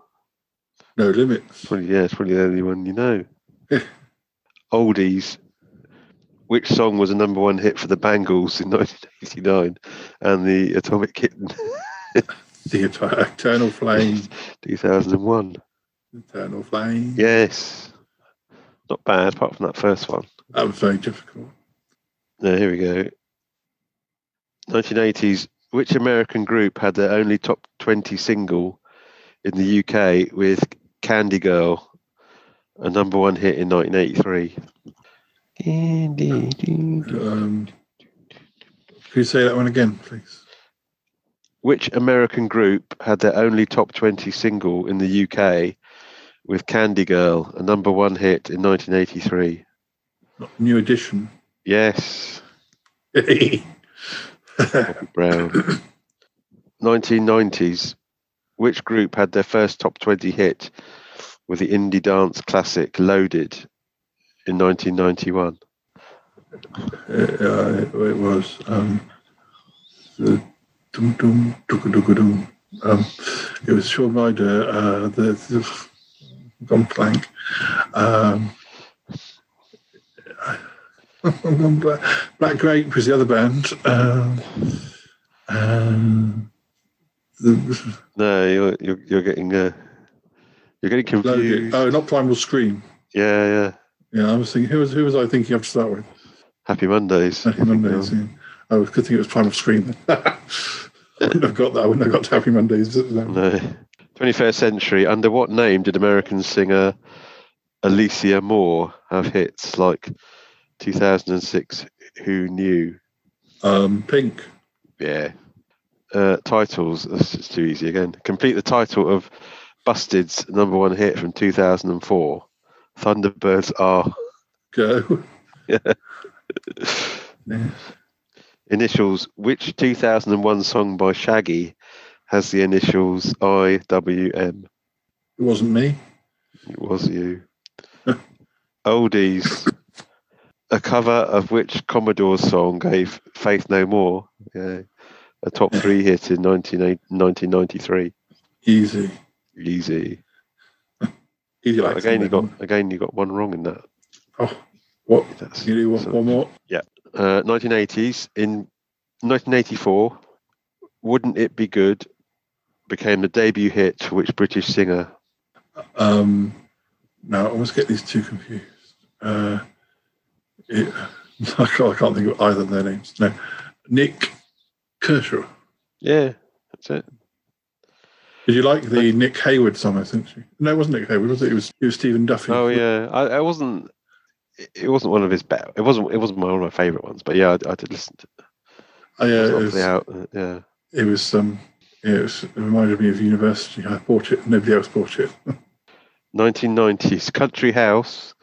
No limits. Probably, yeah, it's probably the only one you know. Oldies. Which song was a number one hit for the Bangles in 1989 and the Atomic Kitten The Eter- Eternal Flame. 2001? Eternal Flame. Yes. Not bad, apart from that first one. That was very difficult. No, here we go. 1980s. Which American group had their only top 20 single in the UK with Candy Girl, a number one hit in 1983? Um, can you say that one again, please? Which American group had their only top 20 single in the UK with Candy Girl, a number one hit in 1983? New edition. Yes. Bobby Brown. 1990s. Which group had their first top 20 hit with the indie dance classic Loaded in 1991? Uh, it, it was um, the dum dum dum dum dum. Um, it was Shaun Ryder. Uh, the, the gone blank. Um, black, Grape was the other band. Um, um, the, No, you're you're, you're getting uh, you're getting confused. oh, not Primal Scream. Yeah, yeah. Yeah, I was thinking. Who was who was I thinking of to start with? Happy Mondays. Happy Mondays. Yeah. I was good thing it was Primal Scream. I wouldn't have got that. I wouldn't have got to Happy Mondays. No. 21st century. Under what name did American singer Alicia Moore have hits like 2006? Who knew? Um, Pink. Yeah. Uh, titles. That's just too easy again. Complete the title of Busted's number one hit from 2004. Thunderbirds are. Go. Yeah. Yeah. Initials. Which 2001 song by Shaggy has the initials IWM? It wasn't me. It was you. Oldies. A cover of which Commodore's song gave Faith No More yeah, a top three hit in 19, 1993? Easy. Easy. Easy like again, you got again you got one wrong in that. Oh, what? you do one, one more? Yeah. Uh, 1980s. In 1984, Wouldn't It Be Good became the debut hit for which British singer? Um, no, I always get these two confused. Uh, it, I, can't, I can't think of either of their names. No, Nik Kershaw. Yeah, that's it. Did you like the Nick Hayward song? I think. No, it wasn't Nick Hayward, was it? It was it was Stephen Duffy. Oh yeah, I, I wasn't. It wasn't one of his better. It wasn't. It wasn't one of my favourite ones. But yeah, I, I did listen to. It. Oh, yeah, It was, out. uh, Yeah. it was um, yeah, it, was, it reminded me of university. I bought it. Nobody else bought it. 1990s Country House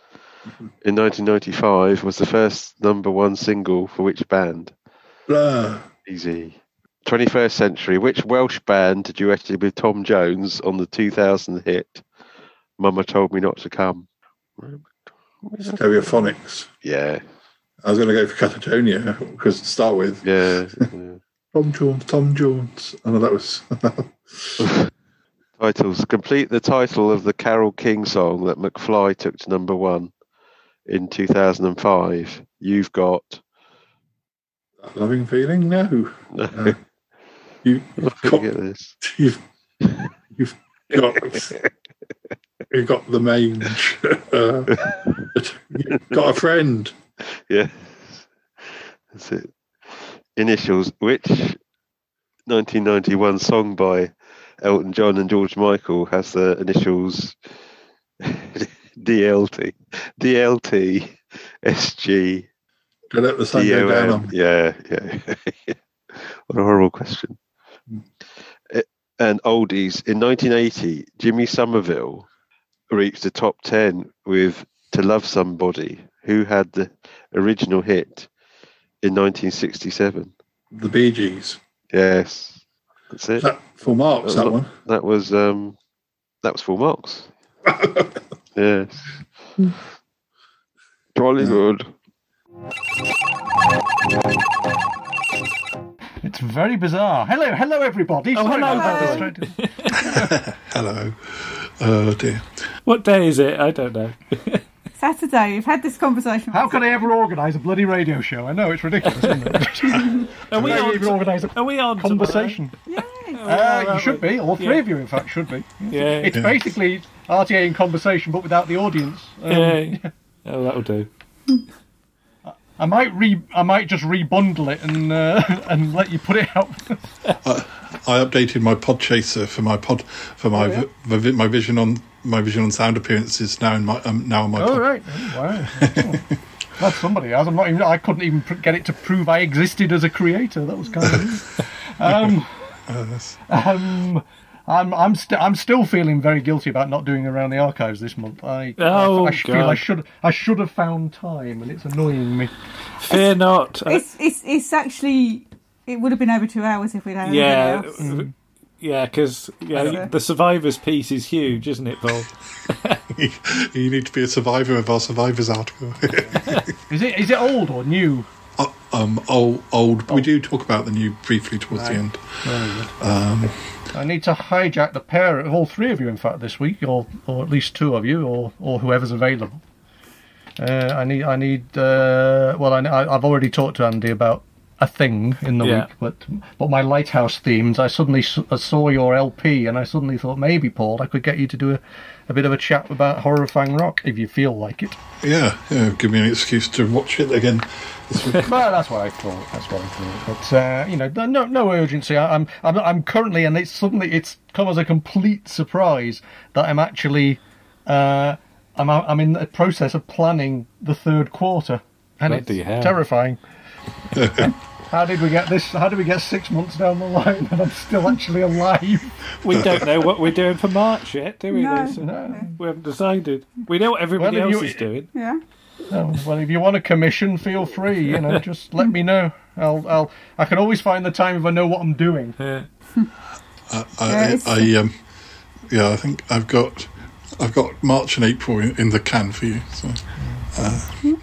in 1995 was the first number one single for which band? Blur. Easy. 21st century. Which Welsh band did you actually with Tom Jones on the 2000 hit Mama Told Me Not to Come? Stereophonics. Yeah. I was going to go for Catatonia because to start with. Yeah. Tom Jones. Tom Jones. Oh, I know that was. Titles. Complete the title of the Carole King song that McFly took to number one in 2005. You've got. Loving feeling? No. No. No. You, you've Look got, this. you've, you've got you've got the mange. Uh, you've got a friend. Yeah. That's it. Initials. Which 1991 song by Elton John and George Michael has the initials DLT? DLT SG. Don't let the sun down on. Yeah, yeah. what a horrible question. Eh, And oldies. In 1980, Jimmy Somerville reached the top 10 with To Love Somebody, who had the original hit in 1967. The Bee Gees. Yes. That's it. That, full marks, that was- one. That was um that was full marks. yes. Jolly good. It's very bizarre. Hello, hello, everybody. Oh, Sorry hello, about this. Barry. Trying to- Hello. Oh dear. What day is it? I don't know. Saturday. We've had this conversation. How can I ever organise a bloody radio show? I know it's ridiculous, isn't it? Are we on even to- organise a Are we on conversation? Uh, you should be. All three Yeah. of you, in fact, should be. Yeah. It's Yeah. basically RTA in conversation, but without the audience. Um, Yeah. Oh, that'll do. I I might re I might just rebundle it and uh, and let you put it out. I, I updated my Podchaser for my pod for my Oh, yeah? vi- vi- my vision on my vision on sound appearances now in my um, now on my oh pod. right, wow. That's somebody else. I'm not even. I couldn't even pr- get it to prove I existed as a creator. That was kind of. um, um, I'm I'm still I'm still feeling very guilty about not doing around the archives this month. I Oh, I, I feel I should I should have found time, and it's annoying me. Fear not. Uh, It's it's it's actually it would have been over two hours if we'd had yeah, anything else. yeah, because yeah, Okay. the survivors piece is huge, isn't it, Paul? you need to be a survivor of our survivors article. Is it is it old or new? Uh, um, old, old. We do talk about the new briefly towards the end. Very good. Um, I need to hijack the pair of all three of you, in fact, this week, or or at least two of you, or or whoever's available. Uh, I need I need. Uh, well, I, I- I've already talked to Andy about a thing in the Yeah. week, but but my lighthouse themes. I suddenly s- I saw your LP, and I suddenly thought maybe Paul, I could get you to do a, a bit of a chat about Horrifying Rock if you feel like it. yeah, yeah, give me an excuse to watch it again. This week. well, that's what I thought. That's what I thought. But uh, you know, no, no urgency. I, I'm, I'm, I'm currently, and it's suddenly, it's come as a complete surprise that I'm actually, uh, I'm, I'm in the process of planning the third quarter, and Bloody it's hell. terrifying. How did we get this? How did we get six months down the line and I'm still actually alive? We don't know what we're doing for March yet, do we? No. Lisa? We haven't decided. We know what everybody Well, else you- is doing. Yeah. Oh, well, if you want a commission, feel free. You know, just let me know. I'll, I'll, I can always find the time if I know what I'm doing. Yeah. I, Yeah, I, it's- I um, yeah, I think I've got, I've got March and April in, in the can for you. So, uh,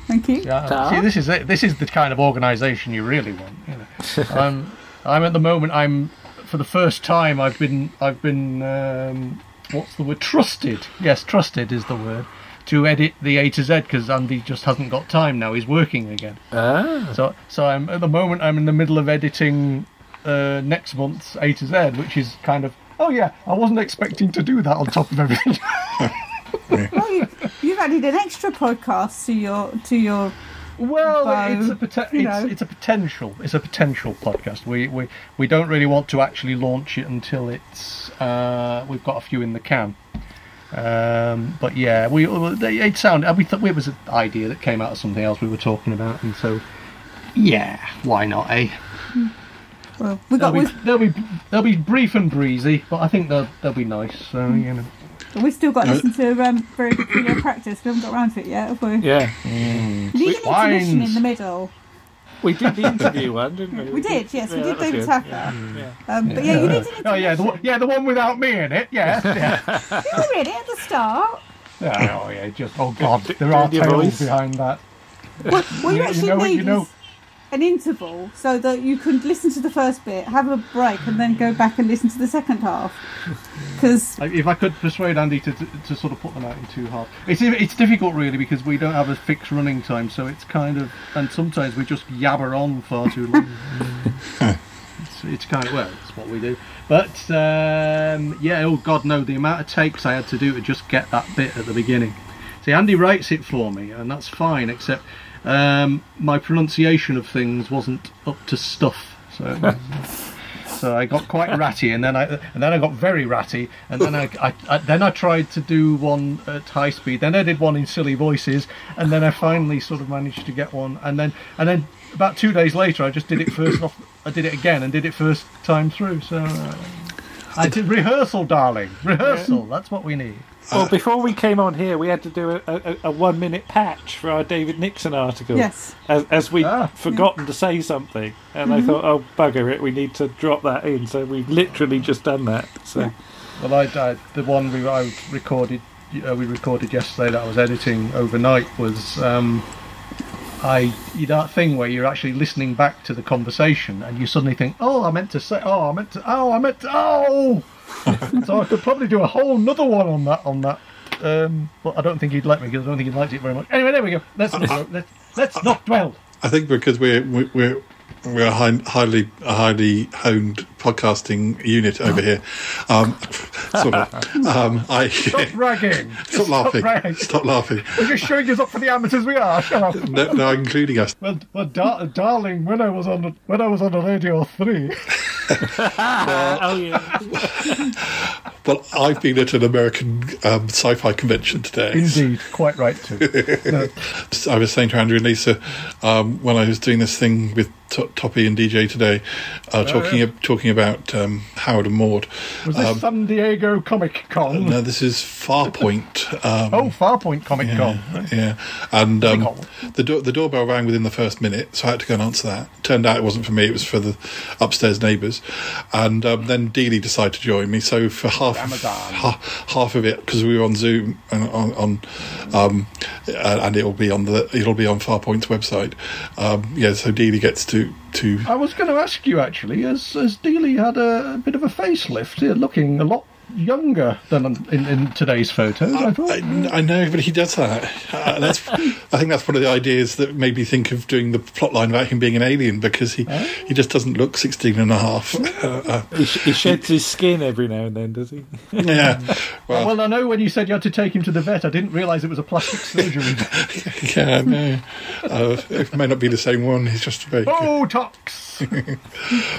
Thank you. Yeah, see, this is it. This is the kind of organisation you really want. You know. I'm, I'm at the moment. I'm for the first time. I've been, I've been. Um, what's the word? Trusted. Yes, trusted is the word to edit the A to Z because Andy just hasn't got time now. He's working again. Ah. So, so I'm at the moment. I'm in the middle of editing uh, next month's A to Z, which is kind of. Oh yeah, I wasn't expecting to do that on top of everything. Well, you, you've added an extra podcast to your to your. Well, bow, it's a poten- you know. it's, it's a potential. It's a potential podcast. We we we don't really want to actually launch it until it's uh, we've got a few in the can. Um, but yeah, we it sounded we thought it was an idea that came out of something else we were talking about, and so yeah, why not, eh? Well, we got They'll be, they'll be they'll be brief and breezy, but I think they'll they'll be nice. So you know. we've still got to listen to um, very good practice. We haven't got around to it yet, have we? Yeah. We need an intermission in the middle. We did the interview one, didn't we? We did, yes, we Yeah, did that was David good. Yeah. Um, but yeah, you need an Oh yeah, the one, yeah, the one without me in it. Yeah, yeah. You were in it at the start. Yeah, oh yeah, just oh god, there are do your tales voice. behind that. What, what you, You- you actually know need you know- is an interval so that you can listen to the first bit, have a break, and then go back and listen to the second half. Because If I could persuade Andy to, to, to sort of put them out in two halves, it's it's difficult really because we don't have a fixed running time, so it's kind of and sometimes we just yabber on far too long. it's, it's kind of well, it's what we do. But um, yeah, oh god, no, the amount of takes I had to do to just get that bit at the beginning. See, Andy writes it for me, and that's fine, except um, my pronunciation of things wasn't up to stuff. So. So I got quite ratty, and then I and then I got very ratty, and then I, I, I then I tried to do one at high speed. Then I did one in silly voices, and then I finally sort of managed to get one. And then and then about two days later, I just did it first off. I did it again and did it first time through. So uh, I did rehearsal, darling, rehearsal. That's what we need. Well, before we came on here, we had to do a, a, a one minute patch for our David Nixon article. Yes. As, as we'd Ah. forgotten to say something. And I Mhm. thought, oh, bugger it, we need to drop that in. So we've literally just done that. So Well, I, I the one we I recorded uh, we recorded yesterday that I was editing overnight was um, I you know, that thing where you're actually listening back to the conversation and you suddenly think, oh, I meant to say, oh, I meant to, oh, I meant to, oh. so I could probably do a whole another one on that on that. Um, but I don't think he'd like me because I don't think he liked it very much. Anyway, there we go. Let's let's, let's, let's not dwell. I think because we're we're we're, we're a high, highly a highly honed podcasting unit over here. Um, sort of. Um, I Stop bragging. Stop laughing. bragging. Stop laughing. We're just showing us up for the amateurs we are. Shut up. No, no, including us. Well, well dar- darling, when I was on the, when I was on the Radio Three, oh yeah. Well, I've been at an American um, sci-fi convention today. indeed, quite right too. No. I was saying to Andrew and Lisa um, when I was doing this thing with T- Toppy and DJ today, uh, talking ab- talking about um, Harold and Maude. Was this Um, San Diego Comic Con? no, this is Farpoint. Um, oh, Farpoint Comic Con. Yeah, and um, the do- the doorbell rang within the first minute, so I had to go and answer that. Turned out it wasn't for me; it was for the upstairs neighbours. And um, then Dealey decided to join me. So for half Ramadan. ha- half of it, because we were on Zoom and on, on um, uh, and it'll be on the it'll be on Farpoint's website. Um, yeah, so Dealey gets to to I was going to ask you actually, has has Dealey had a, a bit of a facelift, here, looking a lot younger than in, in today's photos? I thought. I, I know, but he does that. Uh, that's, I think that's one of the ideas that made me think of doing the plot line about him being an alien because he, he just doesn't look 16 and a half. Uh, uh, He, sh- he sheds his skin every now and then, does he? yeah. Well, Well, I know when you said you had to take him to the vet, I didn't realise it was a plastic surgery. yeah, no. Uh, it may not be the same one. He's just very. Botox.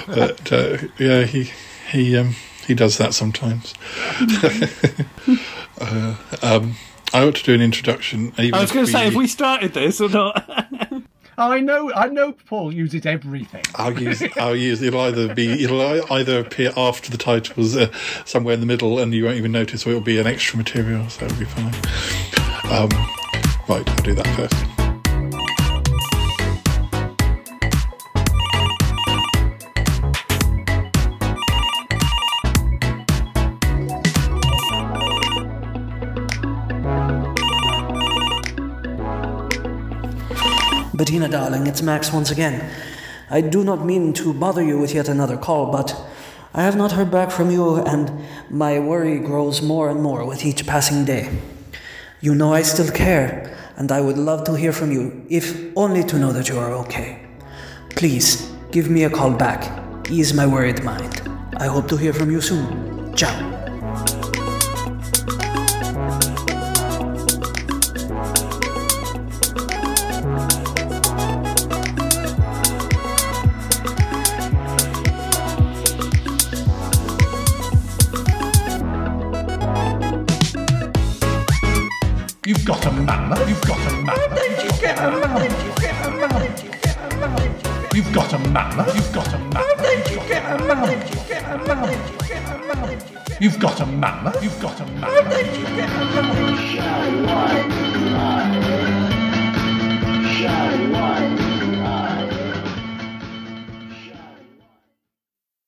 But uh, yeah, he he um, he does that sometimes. uh, um, I ought to do an introduction. Even I was going to say, if have we started this or not? I know, I know. Paul uses everything. I'll use. I'll use. It'll either be. It'll either appear after the titles, uh, somewhere in the middle, and you won't even notice, or it'll be an extra material, so it'll be fine. Um, right, I'll do that first. Bettina, darling, it's Max once again. I do not mean to bother you with yet another call, but I have not heard back from you, and my worry grows more and more with each passing day. You know I still care, and I would love to hear from you, if only to know that you are okay. Please, give me a call back. Ease my worried mind. I hope to hear from you soon. Ciao. Got a man. You've got a man. Did you get a man? You've got a man. You've got a man. Did you get a man? Did you get a man? You've got a man. You've got a man. Did you get a man?